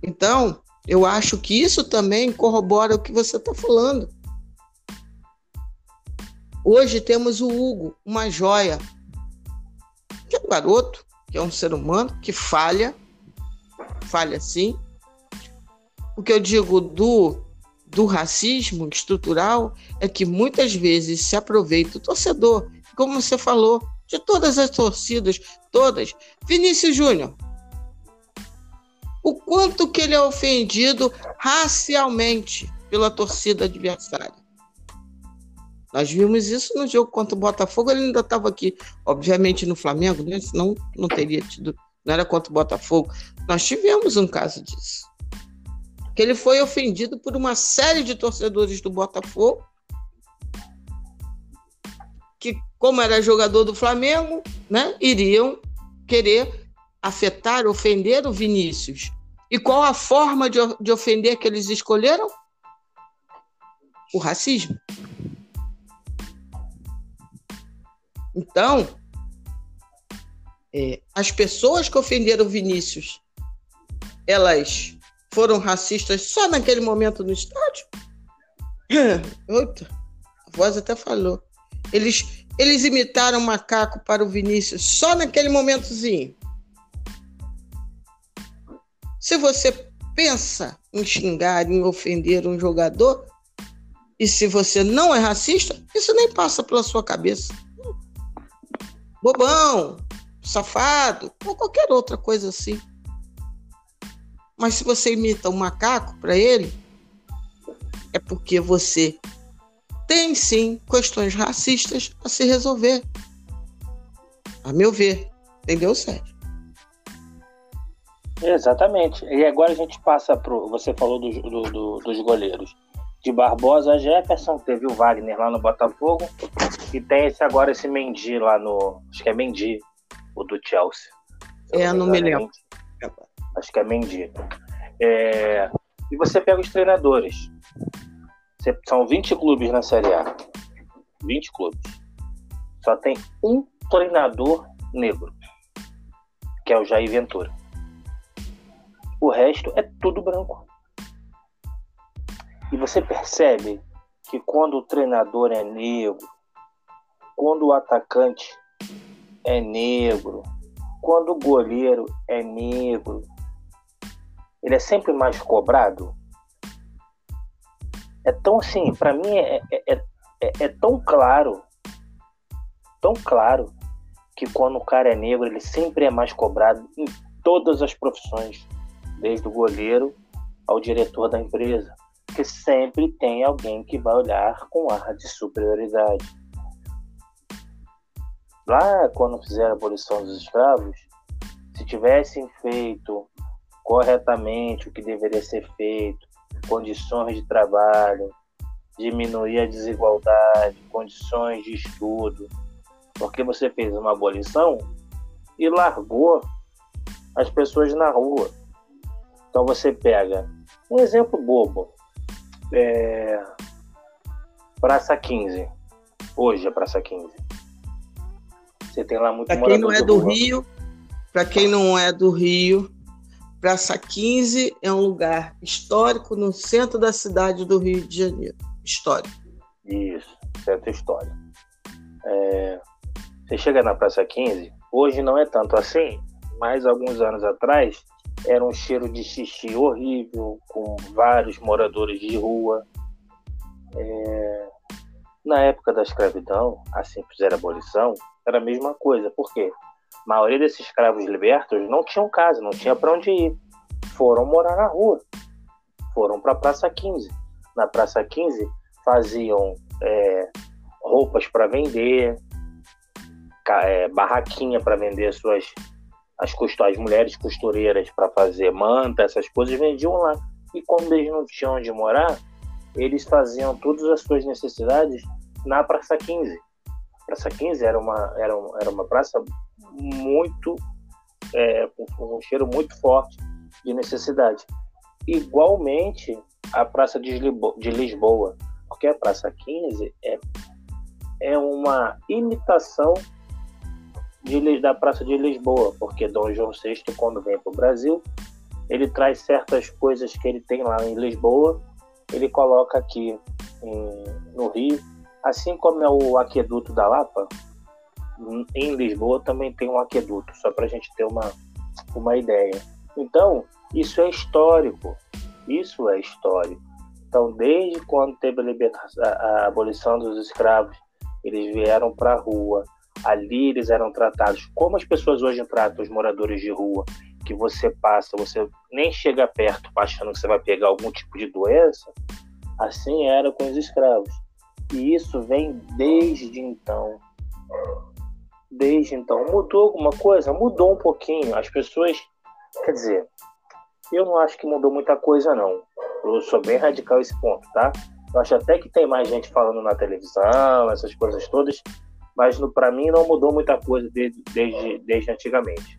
Então, eu acho que isso também corrobora o que você está falando. Hoje temos o Hugo, uma joia, que é um garoto, que é um ser humano, que falha, falha sim. O que eu digo do, do racismo estrutural é que muitas vezes se aproveita o torcedor, como você falou, de todas as torcidas, todas. Vinícius Júnior, o quanto que ele é ofendido racialmente pela torcida adversária. Nós vimos isso no jogo contra o Botafogo, ele ainda estava aqui, obviamente no Flamengo, né? senão não teria tido, não era contra o Botafogo. Nós tivemos um caso disso. Que ele foi ofendido por uma série de torcedores do Botafogo, que, como era jogador do Flamengo, né, iriam querer afetar, ofender o Vinícius. E qual a forma de, de ofender que eles escolheram? O racismo. Então, é, as pessoas que ofenderam Vinícius, elas foram racistas só naquele momento no estádio? Outra, a voz até falou. Eles, eles imitaram macaco para o Vinícius só naquele momentozinho. Se você pensa em xingar, em ofender um jogador, e se você não é racista, isso nem passa pela sua cabeça bobão, safado, ou qualquer outra coisa assim. Mas se você imita um macaco para ele, é porque você tem sim questões racistas a se resolver. A meu ver. Entendeu, Sérgio? Exatamente. E agora a gente passa para. Você falou do, do, do, dos goleiros. De Barbosa a Jefferson, teve o Wagner lá no Botafogo. E tem esse agora esse Mendy lá no. Acho que é Mendy, o do Chelsea. É, não me lembro. Acho que é Mendy. É, e você pega os treinadores. Você, são 20 clubes na Série A. 20 clubes. Só tem um treinador negro, que é o Jair Ventura. O resto é tudo branco. E você percebe que quando o treinador é negro, quando o atacante é negro, quando o goleiro é negro, ele é sempre mais cobrado. É tão assim, para mim é, é, é, é, tão claro, tão claro, que quando o cara é negro, ele sempre é mais cobrado em todas as profissões, desde o goleiro ao diretor da empresa, porque sempre tem alguém que vai olhar com ar de superioridade. Lá, quando fizeram a abolição dos escravos, se tivessem feito corretamente o que deveria ser feito, condições de trabalho, diminuir a desigualdade, condições de estudo, porque você fez uma abolição e largou as pessoas na rua. Então você pega um exemplo bobo. É... Praça 15. Hoje é Praça 15. Você tem lá muito Para quem não é do rua. Rio, para quem não é do Rio, Praça 15 é um lugar histórico no centro da cidade do Rio de Janeiro. Histórico. Isso, centro histórico. É, você chega na Praça 15, hoje não é tanto assim, mas alguns anos atrás era um cheiro de xixi horrível, com vários moradores de rua. É, na época da escravidão, a simples era abolição, era a mesma coisa. Por quê? A maioria desses escravos libertos não tinham casa, não tinha para onde ir. Foram morar na rua. Foram para a Praça 15. Na Praça 15 faziam é, roupas para vender, é, barraquinha para vender suas as, as mulheres costureiras para fazer manta, essas coisas vendiam lá. E quando eles não tinham onde morar, eles faziam todas as suas necessidades na Praça 15. Praça 15 era uma, era era uma praça muito, é, com um cheiro muito forte de necessidade. Igualmente a Praça de Lisboa, de Lisboa porque a Praça 15 é, é uma imitação de, da Praça de Lisboa, porque Dom João VI, quando vem para o Brasil, ele traz certas coisas que ele tem lá em Lisboa, ele coloca aqui em, no Rio, assim como é o aqueduto da Lapa, em Lisboa também tem um aqueduto, só para a gente ter uma, uma ideia. Então, isso é histórico, isso é histórico. Então, desde quando teve a, a abolição dos escravos, eles vieram para a rua, ali eles eram tratados como as pessoas hoje tratam os moradores de rua, que você passa, você nem chega perto achando que você vai pegar algum tipo de doença, assim era com os escravos. E isso vem desde então. Desde então. Mudou alguma coisa? Mudou um pouquinho. As pessoas. Quer dizer, eu não acho que mudou muita coisa, não. Eu sou bem radical esse ponto, tá? Eu acho até que tem mais gente falando na televisão, essas coisas todas, mas para mim não mudou muita coisa desde, desde, desde antigamente.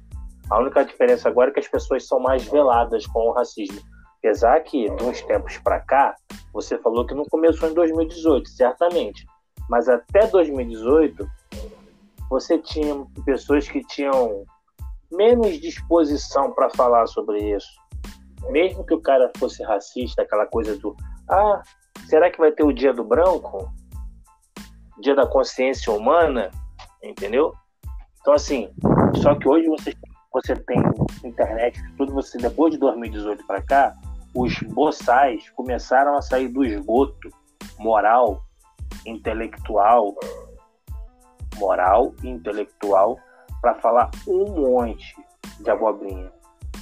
A única diferença agora é que as pessoas são mais veladas com o racismo. Apesar que, de uns tempos para cá, você falou que não começou em 2018, certamente. Mas até 2018, você tinha pessoas que tinham menos disposição para falar sobre isso. Mesmo que o cara fosse racista, aquela coisa do ah, será que vai ter o dia do branco? Dia da Consciência Humana, entendeu? Então, assim, só que hoje você, você tem internet, tudo você, depois de 2018 para cá, os boçais começaram a sair do esgoto moral, intelectual, moral e intelectual, para falar um monte de abobrinha.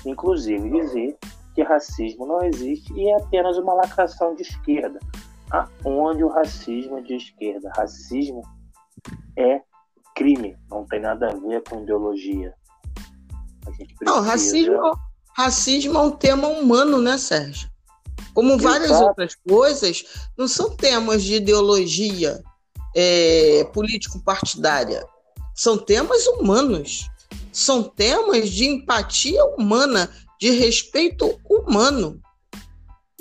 Inclusive dizer que racismo não existe e é apenas uma lacração de esquerda aonde o racismo é de esquerda. Racismo é crime, não tem nada a ver com ideologia. Precisa... Não, racismo, racismo é um tema humano, né, Sérgio? Como várias Exato. outras coisas, não são temas de ideologia é, político-partidária. São temas humanos. São temas de empatia humana, de respeito humano.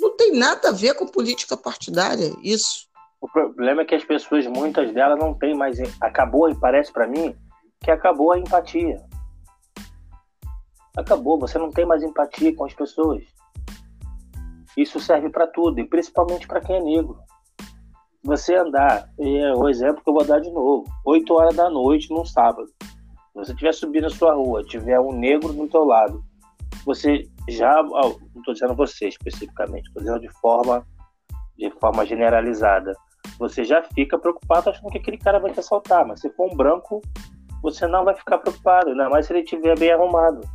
Não tem nada a ver com política partidária, isso. O problema é que as pessoas, muitas delas, não têm mais. Acabou, e parece para mim, que acabou a empatia. Acabou, você não tem mais empatia com as pessoas. Isso serve para tudo, e principalmente para quem é negro. Você andar, é o exemplo que eu vou dar de novo, 8 horas da noite num sábado. Se você estiver subindo na sua rua, tiver um negro do teu lado, você já, não estou dizendo você especificamente, estou dizendo de forma, de forma generalizada, você já fica preocupado achando que aquele cara vai te assaltar, mas se for um branco, você não vai ficar preocupado, ainda mais se ele estiver bem arrumado.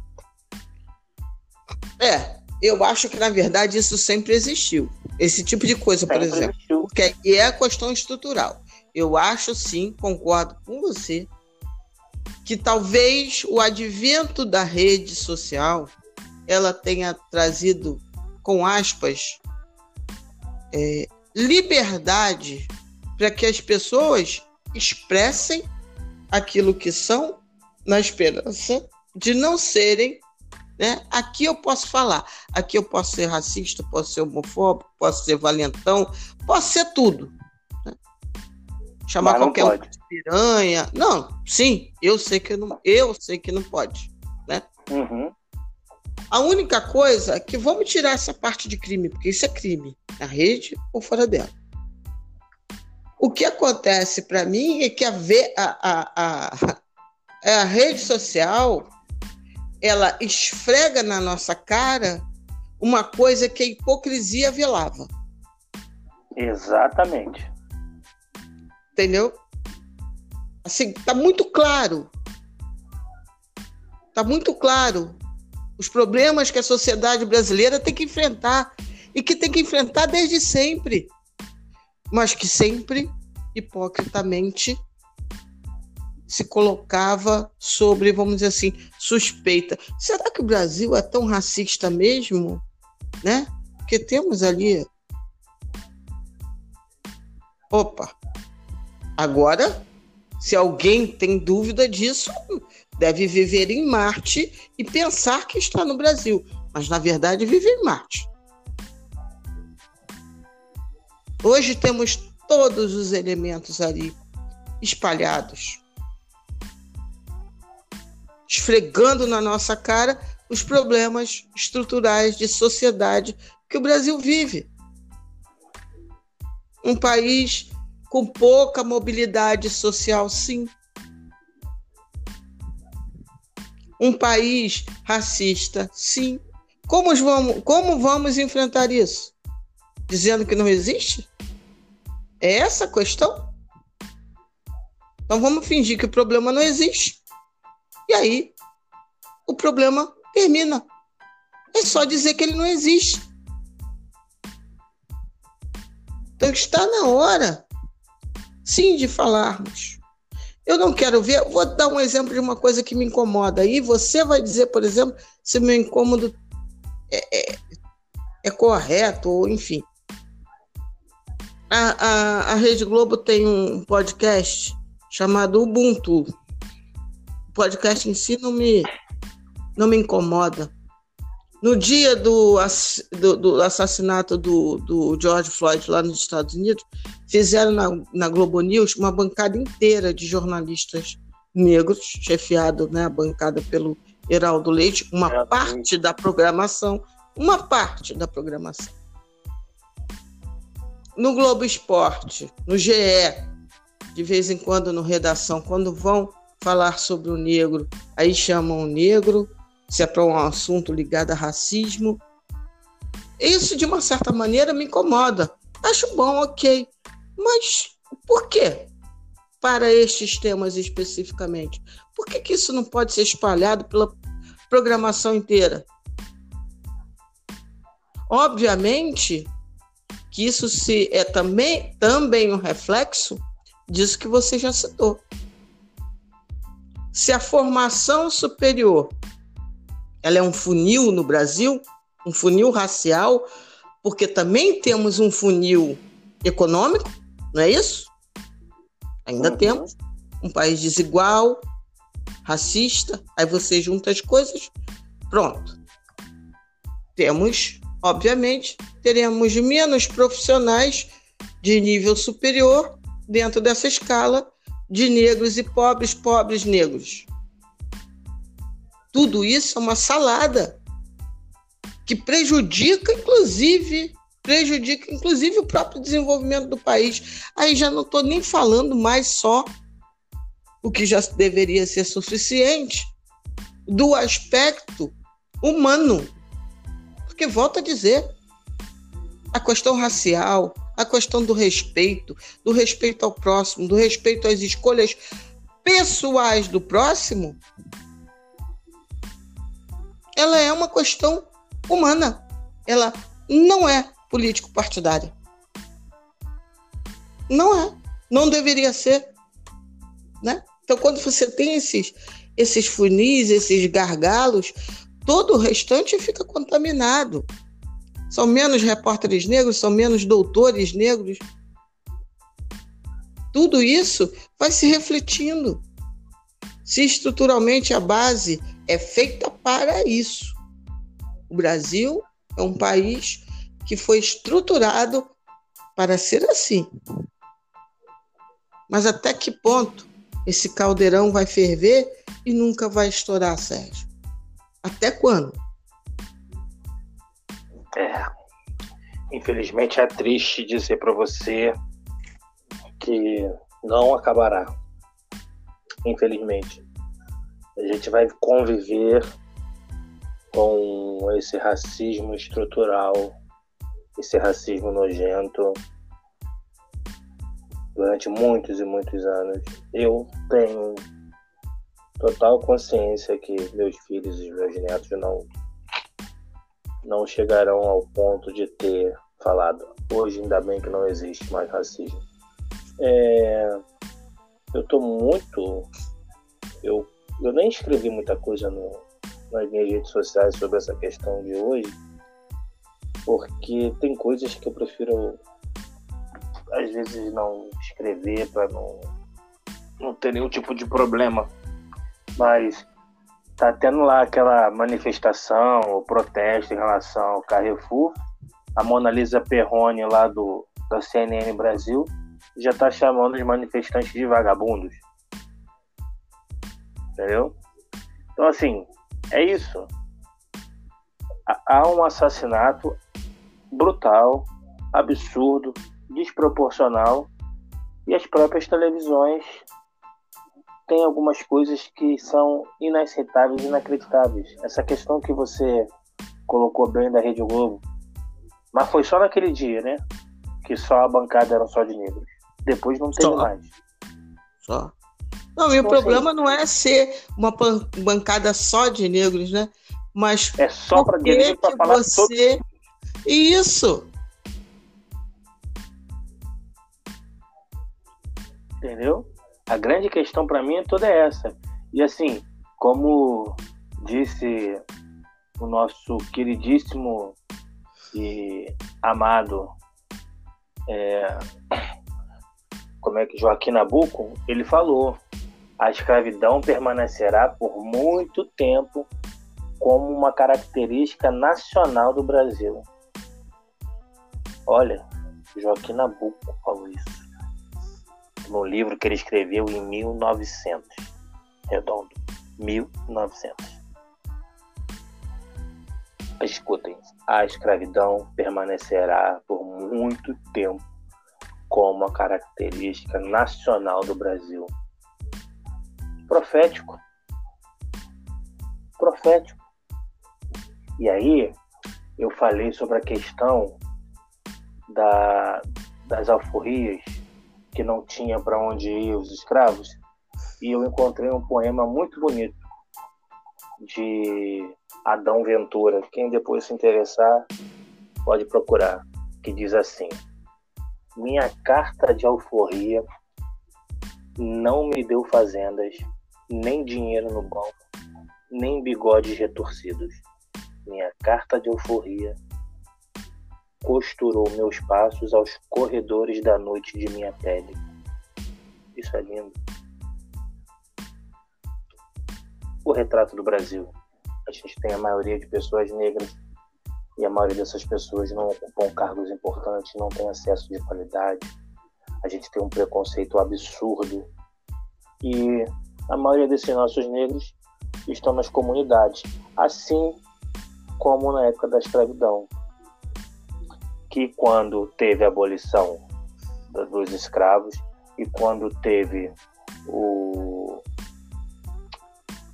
É, eu acho que na verdade isso sempre existiu. Esse tipo de coisa, sempre por exemplo. Existiu. Porque é a questão estrutural. Eu acho sim, concordo com você, que talvez o advento da rede social ela tenha trazido, com aspas, é, liberdade para que as pessoas expressem aquilo que são, na esperança de não serem. Né? Aqui eu posso falar, aqui eu posso ser racista, posso ser homofóbico, posso ser valentão, posso ser tudo. Né? chamar qualquer um de piranha. Não, sim, eu sei que não, eu sei que não pode, né? Uhum. A única coisa é que vamos tirar essa parte de crime, porque isso é crime, na rede ou fora dela. O que acontece para mim é que a, a, a, a, a rede social ela esfrega na nossa cara uma coisa que a hipocrisia velava. Exatamente. Entendeu? Assim, tá muito claro. Tá muito claro os problemas que a sociedade brasileira tem que enfrentar e que tem que enfrentar desde sempre, mas que sempre hipocritamente se colocava sobre, vamos dizer assim, suspeita. Será que o Brasil é tão racista mesmo? Né? Porque temos ali. Opa! Agora, se alguém tem dúvida disso, deve viver em Marte e pensar que está no Brasil, mas na verdade vive em Marte. Hoje temos todos os elementos ali espalhados, esfregando na nossa cara os problemas estruturais de sociedade que o Brasil vive. Um país com pouca mobilidade social, sim, um país racista? Sim. Como vamos, como vamos enfrentar isso? Dizendo que não existe? É essa a questão? Então vamos fingir que o problema não existe. E aí o problema termina. É só dizer que ele não existe. Então está na hora, sim, de falarmos eu não quero ver. Vou dar um exemplo de uma coisa que me incomoda. Aí você vai dizer, por exemplo, se meu incômodo é, é, é correto, ou enfim. A, a, a Rede Globo tem um podcast chamado Ubuntu. O podcast em si não me, não me incomoda. No dia do, do, do assassinato do, do, George Floyd lá nos Estados Unidos, fizeram na, na Globo News uma bancada inteira de jornalistas negros, chefiado, né, a bancada pelo Heraldo Leite, uma é, parte da programação, uma parte da programação. No Globo Esporte, no GE, de vez em quando no Redação, quando vão falar sobre o negro, aí chamam o negro, se é para um assunto ligado a racismo. Isso, de uma certa maneira, me incomoda. Acho bom, ok. Mas por quê? Para estes temas especificamente? Por que, que isso não pode ser espalhado pela programação inteira? Obviamente que isso se é também, também um reflexo disso que você já citou. Se a formação superior ela é um funil no Brasil, um funil racial, porque também temos um funil econômico, não é isso? Ainda uhum. temos um país desigual, racista, aí você junta as coisas, pronto. Temos, obviamente, teremos menos profissionais de nível superior dentro dessa escala de negros e pobres, pobres negros. Tudo isso é uma salada que prejudica, inclusive, prejudica, inclusive, o próprio desenvolvimento do país. Aí já não estou nem falando mais só o que já deveria ser suficiente do aspecto humano. Porque, volto a dizer, a questão racial, a questão do respeito, do respeito ao próximo, do respeito às escolhas pessoais do próximo, ela é uma questão humana. Ela não é político-partidária. Não é. Não deveria ser. Né? Então, quando você tem esses, esses funis, esses gargalos, todo o restante fica contaminado. São menos repórteres negros, são menos doutores negros. Tudo isso vai se refletindo. Se estruturalmente a base é feita para isso. O Brasil é um país que foi estruturado para ser assim. Mas até que ponto esse caldeirão vai ferver e nunca vai estourar, Sérgio? Até quando? É. Infelizmente é triste dizer para você que não acabará. Infelizmente. A gente vai conviver com esse racismo estrutural, esse racismo nojento durante muitos e muitos anos. Eu tenho total consciência que meus filhos e meus netos não não chegarão ao ponto de ter falado. Hoje ainda bem que não existe mais racismo. É, eu estou muito eu eu nem escrevi muita coisa no, nas minhas redes sociais sobre essa questão de hoje, porque tem coisas que eu prefiro às vezes não escrever para não, não ter nenhum tipo de problema. Mas tá tendo lá aquela manifestação, o protesto em relação ao Carrefour. A Mona Lisa Perrone lá do, da CNN Brasil já tá chamando os manifestantes de vagabundos. Entendeu? Então assim, é isso. Há um assassinato brutal, absurdo, desproporcional e as próprias televisões têm algumas coisas que são inaceitáveis, inacreditáveis. Essa questão que você colocou bem da Rede Globo, mas foi só naquele dia, né? Que só a bancada era só de negros. Depois não teve só. mais. Só. Não, e o problema não é ser uma bancada só de negros, né? Mas é só para que, que falar você isso Entendeu? A grande questão para mim é toda essa. E assim, como disse o nosso queridíssimo e amado é, como é que Joaquim Nabuco, ele falou: a escravidão permanecerá por muito tempo como uma característica nacional do Brasil. Olha, Joaquim Nabuco falou isso no livro que ele escreveu em 1900. Redondo. 1900. Escutem, a escravidão permanecerá por muito tempo como uma característica nacional do Brasil. Profético. Profético. E aí, eu falei sobre a questão da, das alforrias que não tinha para onde ir os escravos, e eu encontrei um poema muito bonito de Adão Ventura. Quem depois se interessar pode procurar, que diz assim: Minha carta de alforria não me deu fazendas, nem dinheiro no banco, nem bigodes retorcidos. Minha carta de alforria costurou meus passos aos corredores da noite de minha pele. Isso é lindo. O retrato do Brasil. A gente tem a maioria de pessoas negras e a maioria dessas pessoas não ocupam cargos importantes, não tem acesso de qualidade. A gente tem um preconceito absurdo e a maioria desses nossos negros estão nas comunidades, assim como na época da escravidão que quando teve a abolição dos escravos e quando teve o,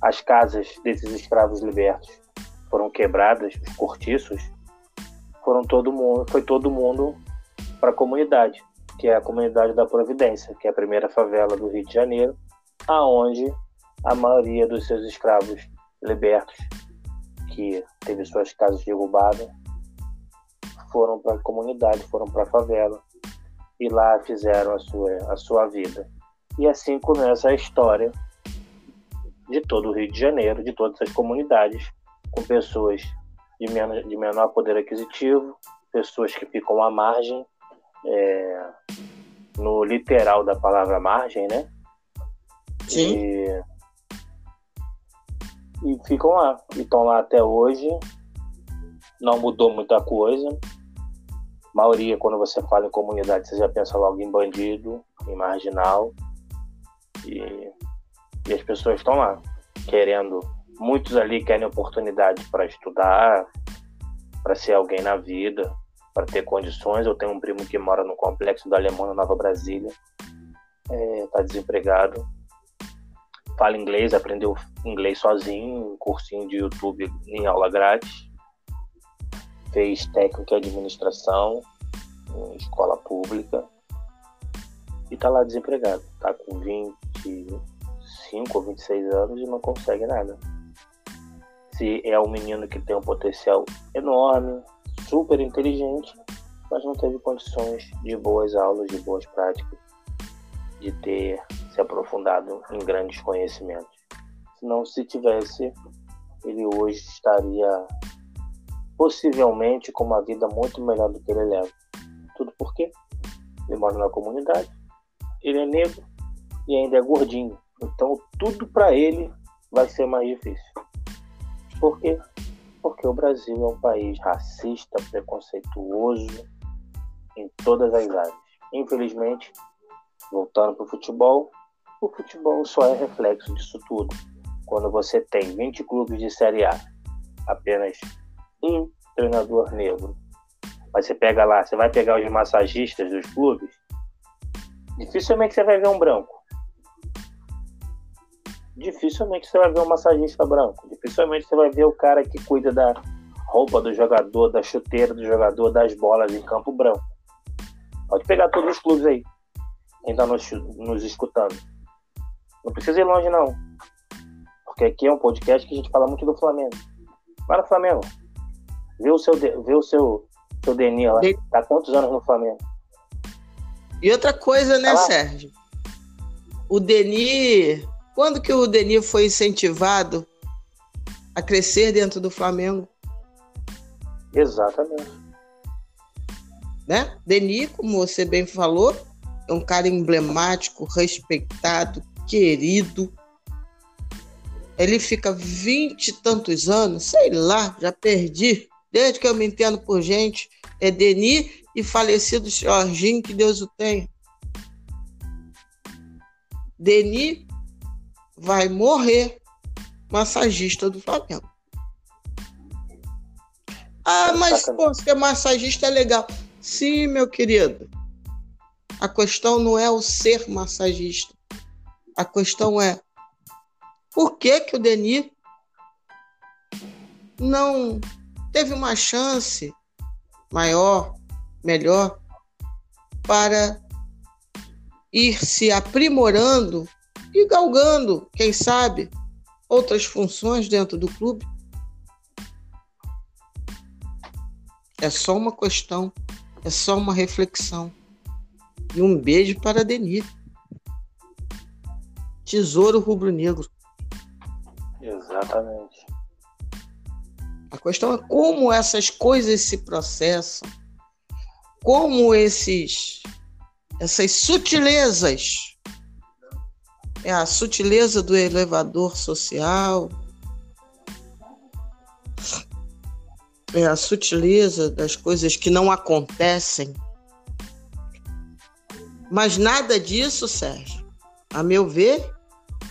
as casas desses escravos libertos foram quebradas, os cortiços, foram todo mundo, foi todo mundo para a comunidade, que é a comunidade da Providência, que é a primeira favela do Rio de Janeiro, aonde a maioria dos seus escravos libertos, que teve suas casas derrubadas, foram para a comunidade, foram para a favela e lá fizeram a sua, a sua vida. E assim começa a história de todo o Rio de Janeiro, de todas as comunidades, com pessoas de menor, de menor poder aquisitivo, pessoas que ficam à margem, é, no literal da palavra margem, né? Sim. E, e ficam lá, e estão lá até hoje. Não mudou muita coisa, maioria, quando você fala em comunidade, você já pensa logo em bandido, em marginal. E, e as pessoas estão lá, querendo. Muitos ali querem oportunidade para estudar, para ser alguém na vida, para ter condições. Eu tenho um primo que mora no complexo da Alemã, Nova Brasília, está é, desempregado, fala inglês, aprendeu inglês sozinho, um cursinho de YouTube em aula grátis, fez técnico em administração em escola pública e está lá desempregado. Está com 25 ou 26 anos e não consegue nada. Se é um menino que tem um potencial enorme, super inteligente, mas não teve condições de boas aulas, de boas práticas, de ter se aprofundado em grandes conhecimentos. Senão, se tivesse, ele hoje estaria possivelmente com uma vida muito melhor do que ele leva. Tudo por quê? Ele mora na comunidade, ele é negro e ainda é gordinho. Então, tudo para ele vai ser mais difícil. Por quê? Porque o Brasil é um país racista, preconceituoso em todas as áreas. Infelizmente, voltando para o futebol, o futebol só é reflexo disso tudo. Quando você tem 20 clubes de Série A, apenas um treinador negro. Mas você pega lá, você vai pegar os massagistas dos clubes, dificilmente você vai ver um branco. Dificilmente você vai ver um massagista branco. Dificilmente você vai ver o cara que cuida da roupa do jogador, da chuteira do jogador, das bolas em campo branco. Pode pegar todos os clubes aí. Quem está nos, nos escutando. Não precisa ir longe, não. Porque aqui é um podcast que a gente fala muito do Flamengo. Vai no Flamengo. Vê o seu, vê o seu, seu Denis lá. De... Tá quantos anos no Flamengo? E outra coisa, né, tá Sérgio? O Denis. Quando que o Denis foi incentivado a crescer dentro do Flamengo? Exatamente. Né? Denis, como você bem falou, é um cara emblemático, respeitado, querido. Ele fica vinte e tantos anos, sei lá, já perdi. Desde que eu me entendo por gente, é Denis e falecido Jorginho, que Deus o tenha. Denis vai morrer massagista do Flamengo. Ah, mas pô, ser massagista é legal. Sim, meu querido. A questão não é o ser massagista. A questão é por que, que o Denis não teve uma chance maior, melhor, para ir se aprimorando e galgando, quem sabe, outras funções dentro do clube. É só uma questão, é só uma reflexão. E um beijo para Denis. Tesouro rubro-negro. Exatamente. A questão é como essas coisas se processam, como esses essas sutilezas é a sutileza do elevador social, é a sutileza das coisas que não acontecem mas nada disso, Sérgio, a meu ver,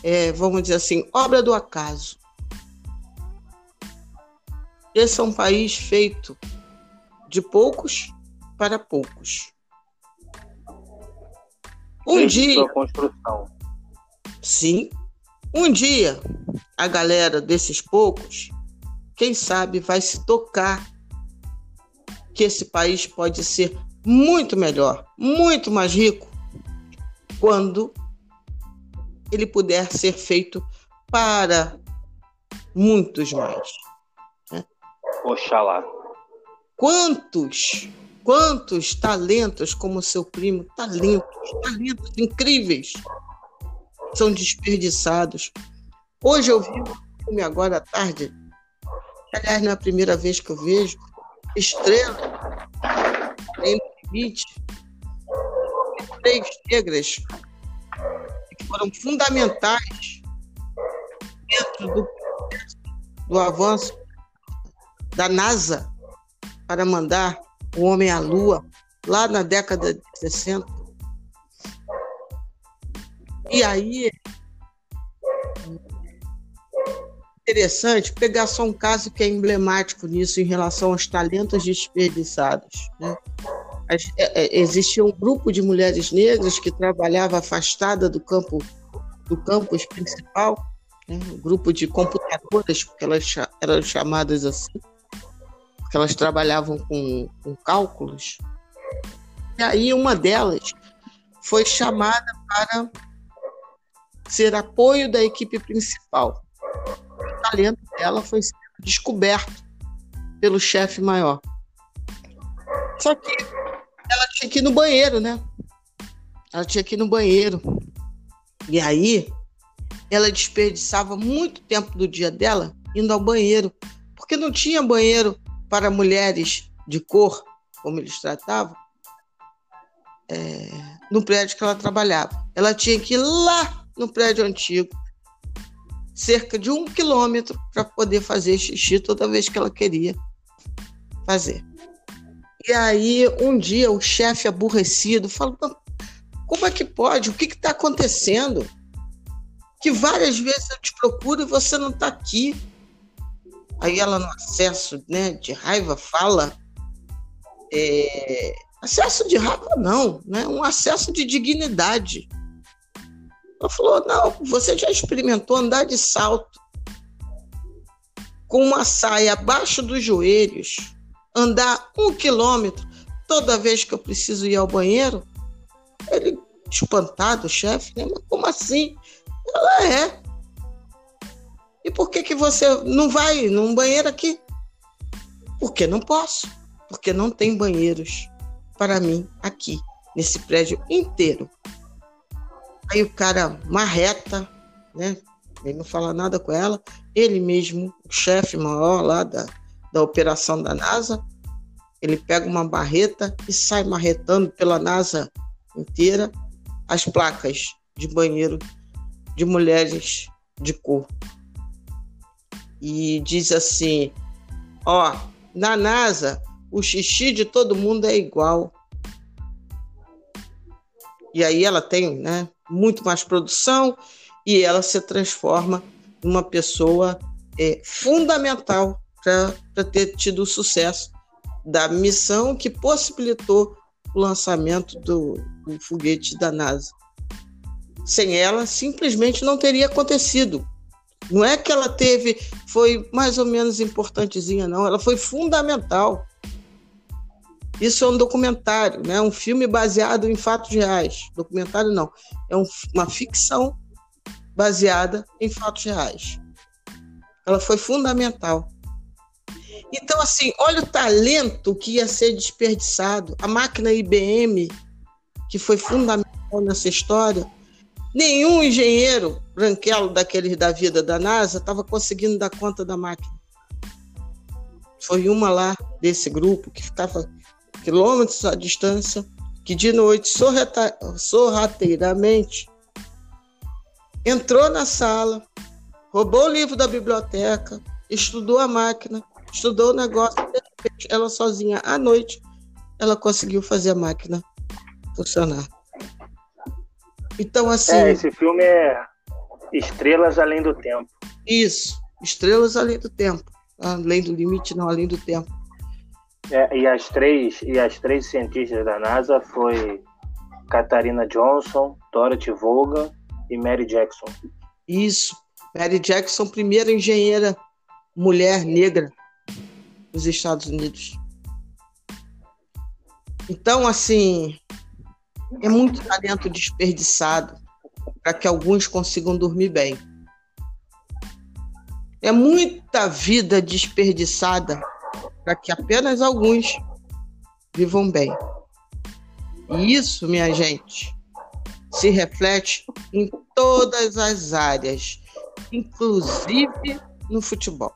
é, vamos dizer assim, obra do acaso. Esse é um país feito de poucos para poucos. Um Desde dia. Sua construção. Sim. Um dia, a galera desses poucos, quem sabe, vai se tocar que esse país pode ser muito melhor, muito mais rico, quando ele puder ser feito para muitos mais. Né? Oxalá. Quantos, quantos talentos como seu primo, talentos, talentos incríveis, são desperdiçados. Hoje eu vi um filme agora à tarde, aliás, não é a primeira vez que eu vejo, Estrela, em limite, três negras foram fundamentais dentro do, do avanço da NASA para mandar o homem à Lua lá na década de 60. E aí, interessante pegar só um caso que é emblemático nisso em relação aos talentos desperdiçados. Né? É, é, existia um grupo de mulheres negras que trabalhava afastada do campo do campus principal, né? um grupo de computadoras, porque elas eram chamadas assim, porque elas trabalhavam com, com cálculos. E aí uma delas foi chamada para ser apoio da equipe principal. O talento dela foi descoberto pelo chefe maior. Só que ela tinha que ir no banheiro, né? Ela tinha que ir no banheiro. E aí, ela desperdiçava muito tempo do dia dela indo ao banheiro, porque não tinha banheiro para mulheres de cor, como eles tratavam, é, no prédio que ela trabalhava. Ela tinha que ir lá no prédio antigo, cerca de um quilômetro, para poder fazer xixi toda vez que ela queria fazer. E aí, um dia, o chefe aborrecido falou: como é que pode? O que está acontecendo? Que várias vezes eu te procuro e você não está aqui. Aí ela, no acesso né, de raiva, fala. É, acesso de raiva, não, né? um acesso de dignidade. Ela falou: não, você já experimentou andar de salto com uma saia abaixo dos joelhos, andar um quilômetro toda vez que eu preciso ir ao banheiro? Ele, espantado, o chefe, né? Mas como assim? Ela é. E por que, que você não vai num banheiro aqui? Porque não posso. Porque não tem banheiros para mim aqui, nesse prédio inteiro. Aí o cara marreta, né? Ele não fala nada com ela. Ele mesmo, o chefe maior lá da, da operação da NASA, ele pega uma barreta e sai marretando pela NASA inteira as placas de banheiro de mulheres de cor. E diz assim: ó, na NASA o xixi de todo mundo é igual. E aí ela tem, né, muito mais produção e ela se transforma numa pessoa é, fundamental para ter tido o sucesso da missão que possibilitou o lançamento do, do foguete da NASA. Sem ela, simplesmente não teria acontecido. Não é que ela teve, foi mais ou menos importantezinha, não. Ela foi fundamental. Isso é um documentário, né? um filme baseado em fatos reais. Documentário não, é um, uma ficção baseada em fatos reais. Ela foi fundamental. Então, assim, olha o talento que ia ser desperdiçado. A máquina IBM, que foi fundamental nessa história, nenhum engenheiro branquelo daqueles da vida da NASA estava conseguindo dar conta da máquina. Foi uma lá desse grupo que ficava quilômetros à distância, que de noite, sorrateiramente, entrou na sala, roubou o livro da biblioteca, estudou a máquina, estudou o negócio, de repente, ela sozinha à noite, ela conseguiu fazer a máquina funcionar. Então, assim. É, esse filme é Estrelas Além do Tempo. Isso, Estrelas Além do Tempo. Além do limite, não, além do tempo. É, e as três e as três cientistas da NASA foi Katarina Johnson, Dorothy Vaughan e Mary Jackson. Isso, Mary Jackson, primeira engenheira mulher negra dos Estados Unidos. Então, assim, é muito talento desperdiçado para que alguns consigam dormir bem. É muita vida desperdiçada para que apenas alguns vivam bem. E isso, minha gente, se reflete em todas as áreas, inclusive no futebol.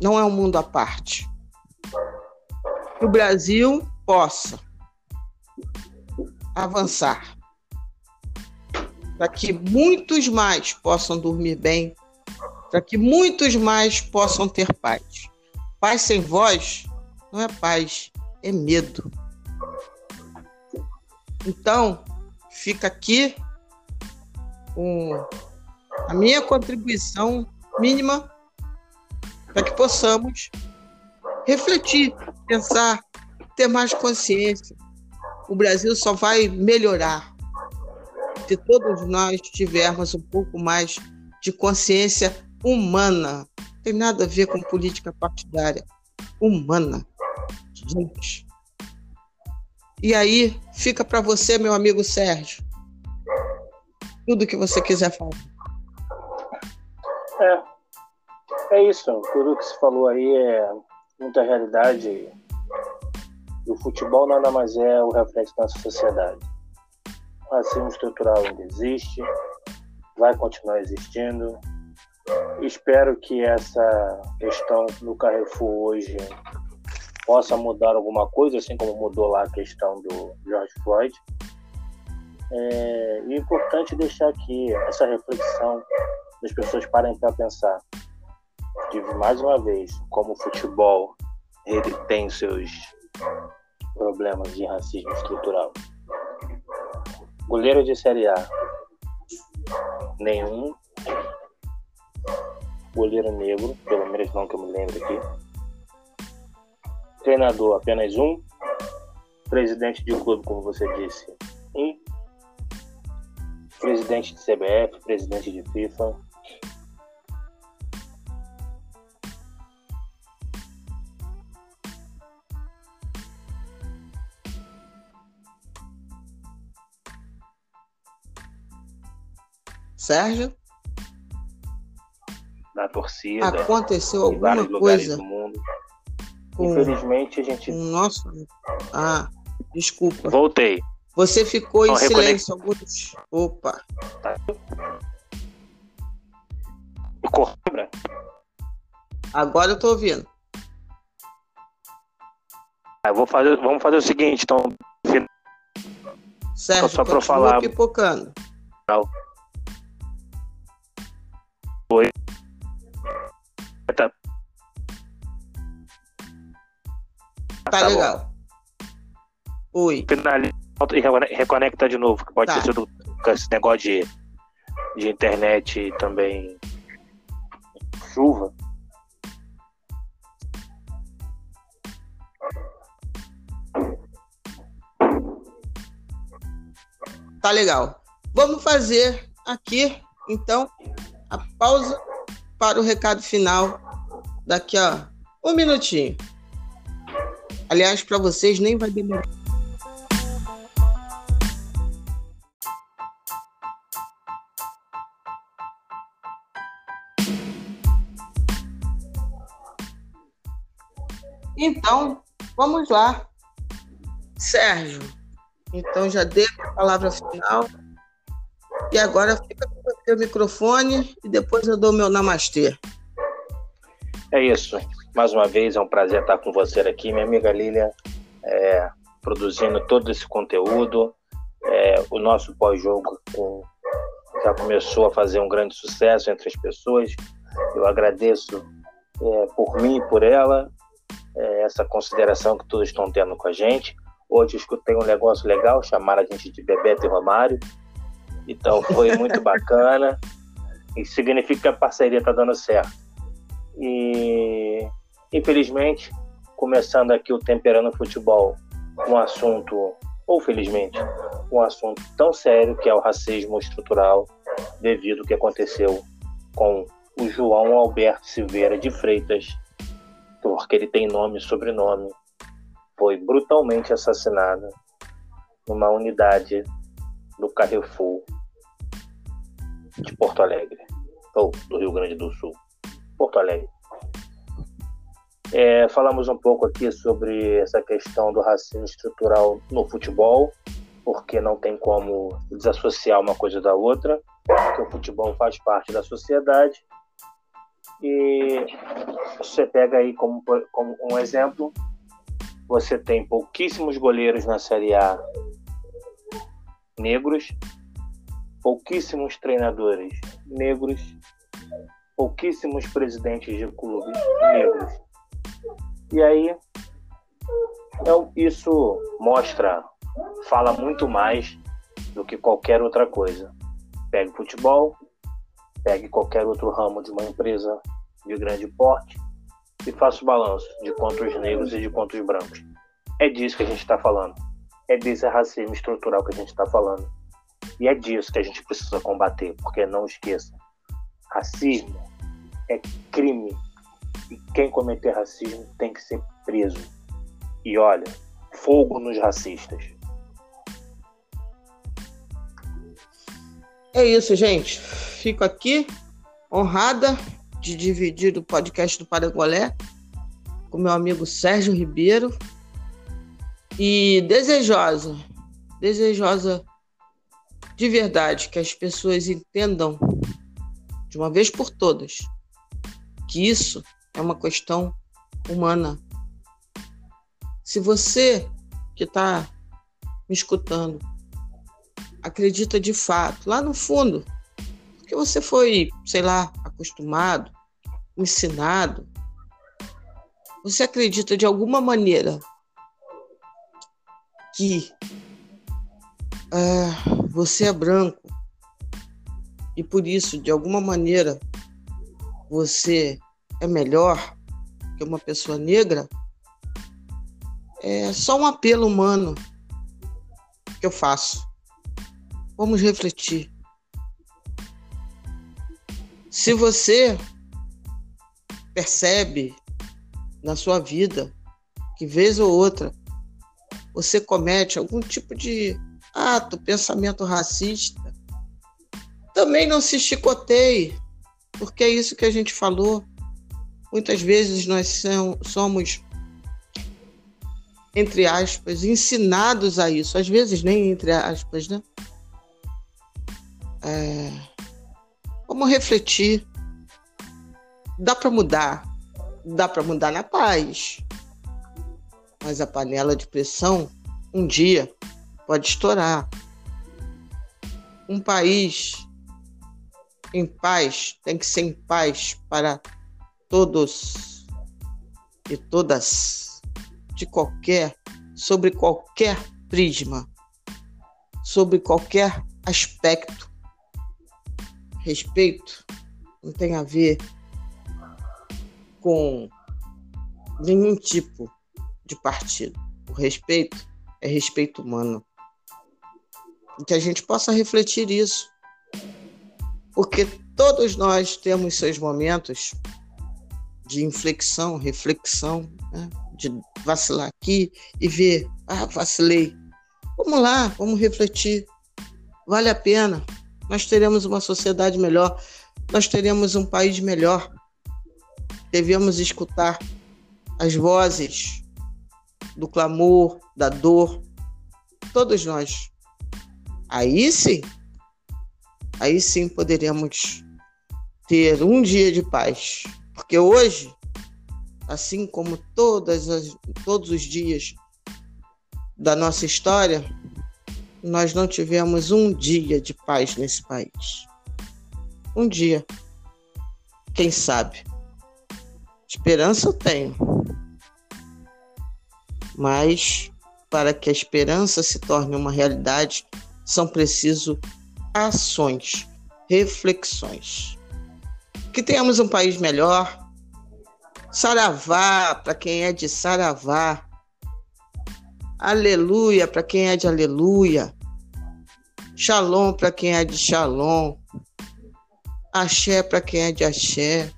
Não é um mundo à parte. Que o Brasil possa avançar para que muitos mais possam dormir bem, para que muitos mais possam ter paz. Paz sem voz não é paz, é medo. Então, fica aqui um, a minha contribuição mínima para que possamos refletir, pensar, ter mais consciência. O Brasil só vai melhorar se todos nós tivermos um pouco mais de consciência humana. Não tem nada a ver com política partidária. Humana. Gente. E aí, fica para você, meu amigo Sérgio. Tudo que você quiser falar. É. É isso. Tudo que você falou aí é muita realidade. E o futebol nada mais é o reflexo da nossa sociedade. O racismo estrutural ainda existe, vai continuar existindo. Espero que essa questão do Carrefour hoje possa mudar alguma coisa, assim como mudou lá a questão do George Floyd. É, é importante deixar aqui essa reflexão das pessoas parem para pensar que, mais uma vez, como o futebol ele tem seus problemas de racismo estrutural. Goleiro de Série A, nenhum. Goleiro negro, pelo menos não que eu me lembre aqui. Treinador, apenas um. Presidente de clube, como você disse, um. Presidente de CBF, presidente de FIFA, Sérgio? Na torcida. Aconteceu alguma coisa? Do mundo. Com, Infelizmente a gente. Nossa. Ah, desculpa. Voltei. Você ficou Não, em silêncio alguns. Opa. Tá. Agora eu tô ouvindo. Ah, eu vou fazer, vamos fazer o seguinte, então. Certo, só para falar. pipocando. Oi. Tá, tá, tá legal. Oi. Finaliza e reconecta de novo, que pode tá. ter sido esse negócio de, de internet e também chuva. Tá legal. Vamos fazer aqui, então, a pausa para o recado final daqui a um minutinho. Aliás, para vocês nem vai demorar. Então, vamos lá. Sérgio, então já dei a palavra final. E agora fica o microfone e depois eu dou meu namastê. É isso. Mais uma vez é um prazer estar com você aqui, minha amiga Lília, é, produzindo todo esse conteúdo. É, o nosso pós-jogo já começou a fazer um grande sucesso entre as pessoas. Eu agradeço é, por mim e por ela, é, essa consideração que todos estão tendo com a gente. Hoje eu escutei um negócio legal, chamaram a gente de Bebeto e Romário. Então foi muito bacana. E significa que a parceria está dando certo. E infelizmente, começando aqui o Temperando Futebol, um assunto, ou felizmente, um assunto tão sério que é o racismo estrutural, devido ao que aconteceu com o João Alberto Silveira de Freitas, porque ele tem nome e sobrenome, foi brutalmente assassinado numa unidade do Carrefour de Porto Alegre, ou do Rio Grande do Sul, Porto Alegre. É, falamos um pouco aqui sobre essa questão do racismo estrutural no futebol, porque não tem como desassociar uma coisa da outra, porque o futebol faz parte da sociedade. E você pega aí como, como um exemplo, você tem pouquíssimos goleiros na Série A negros, pouquíssimos treinadores negros, pouquíssimos presidentes de clubes negros. E aí, é isso mostra fala muito mais do que qualquer outra coisa. Pegue futebol, pegue qualquer outro ramo de uma empresa de grande porte e faça o balanço de contos negros e de contos brancos. É disso que a gente está falando. É desse racismo estrutural que a gente está falando. E é disso que a gente precisa combater, porque não esqueça, racismo é crime e quem cometer racismo tem que ser preso. E olha, fogo nos racistas. É isso, gente. Fico aqui honrada de dividir o podcast do Parangolé com meu amigo Sérgio Ribeiro e desejosa, desejosa de verdade que as pessoas entendam de uma vez por todas que isso é uma questão humana. Se você que está me escutando acredita de fato, lá no fundo, que você foi, sei lá, acostumado, ensinado, você acredita de alguma maneira que uh, você é branco e por isso, de alguma maneira, você é melhor que uma pessoa negra, é só um apelo humano que eu faço. Vamos refletir. Se você percebe na sua vida que vez ou outra você comete algum tipo de ato, pensamento racista, também não se chicoteie, porque é isso que a gente falou. Muitas vezes nós somos, entre aspas, ensinados a isso. Às vezes nem entre aspas, né? É... Vamos refletir. Dá para mudar. Dá para mudar na paz. Mas a panela de pressão, um dia, pode estourar. Um país em paz tem que ser em paz para todos e todas, de qualquer, sobre qualquer prisma, sobre qualquer aspecto. Respeito não tem a ver com nenhum tipo de partido. O respeito é respeito humano. E que a gente possa refletir isso porque todos nós temos seus momentos de inflexão, reflexão, né? de vacilar aqui e ver, ah, vacilei. Vamos lá, vamos refletir. Vale a pena. Nós teremos uma sociedade melhor, nós teremos um país melhor. Devemos escutar as vozes do clamor, da dor, todos nós. Aí sim aí sim poderíamos ter um dia de paz. Porque hoje, assim como todas as, todos os dias da nossa história, nós não tivemos um dia de paz nesse país. Um dia. Quem sabe? Esperança eu tenho. Mas para que a esperança se torne uma realidade, são preciso ações, reflexões. Que tenhamos um país melhor. Saravá para quem é de Saravá. Aleluia para quem é de Aleluia. Shalom para quem é de Shalom. Axé para quem é de Axé.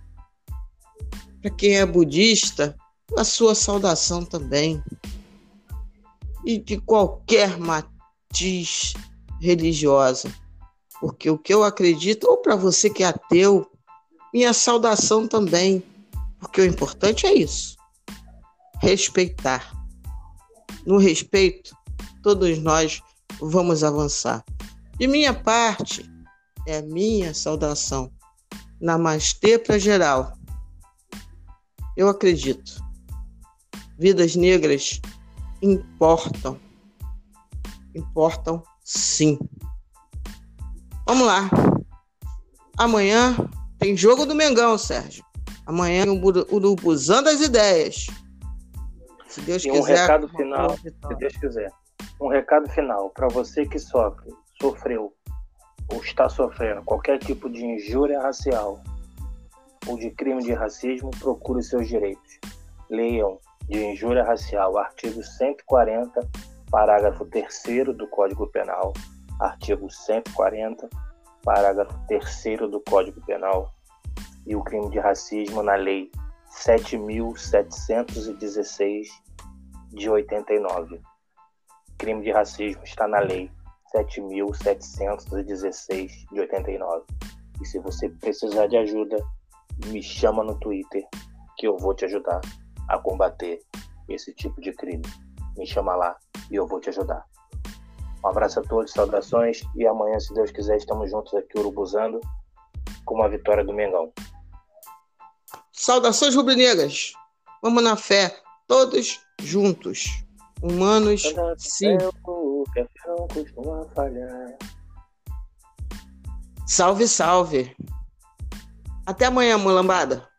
Para quem é budista, a sua saudação também. E de qualquer matiz religiosa porque o que eu acredito, ou para você que é ateu, minha saudação também, porque o importante é isso: respeitar. No respeito, todos nós vamos avançar. De minha parte, é minha saudação. Namastê para geral. Eu acredito. Vidas negras importam. Importam sim. Vamos lá. Amanhã tem jogo do Mengão, Sérgio. Amanhã o Urubuzão das Ideias. Se Deus e quiser. um recado final, se Deus quiser. um recado final para você que sofre, sofreu ou está sofrendo qualquer tipo de injúria racial ou de crime de racismo, procure seus direitos. Leiam de injúria racial, artigo 140, parágrafo 3 do Código Penal, artigo 140, parágrafo 3 do Código Penal, e o crime de racismo na Lei 7.716 de 89. Crime de racismo está na Lei 7.716 de 89. E se você precisar de ajuda, me chama no Twitter que eu vou te ajudar a combater esse tipo de crime. Me chama lá e eu vou te ajudar. Um abraço a todos, saudações e amanhã, se Deus quiser, estamos juntos aqui urubuzando com uma vitória do Mengão. Saudações rubro-negras. Vamos na fé, todos juntos. Humanos, sim. Salve, salve. Até amanhã, mulambada.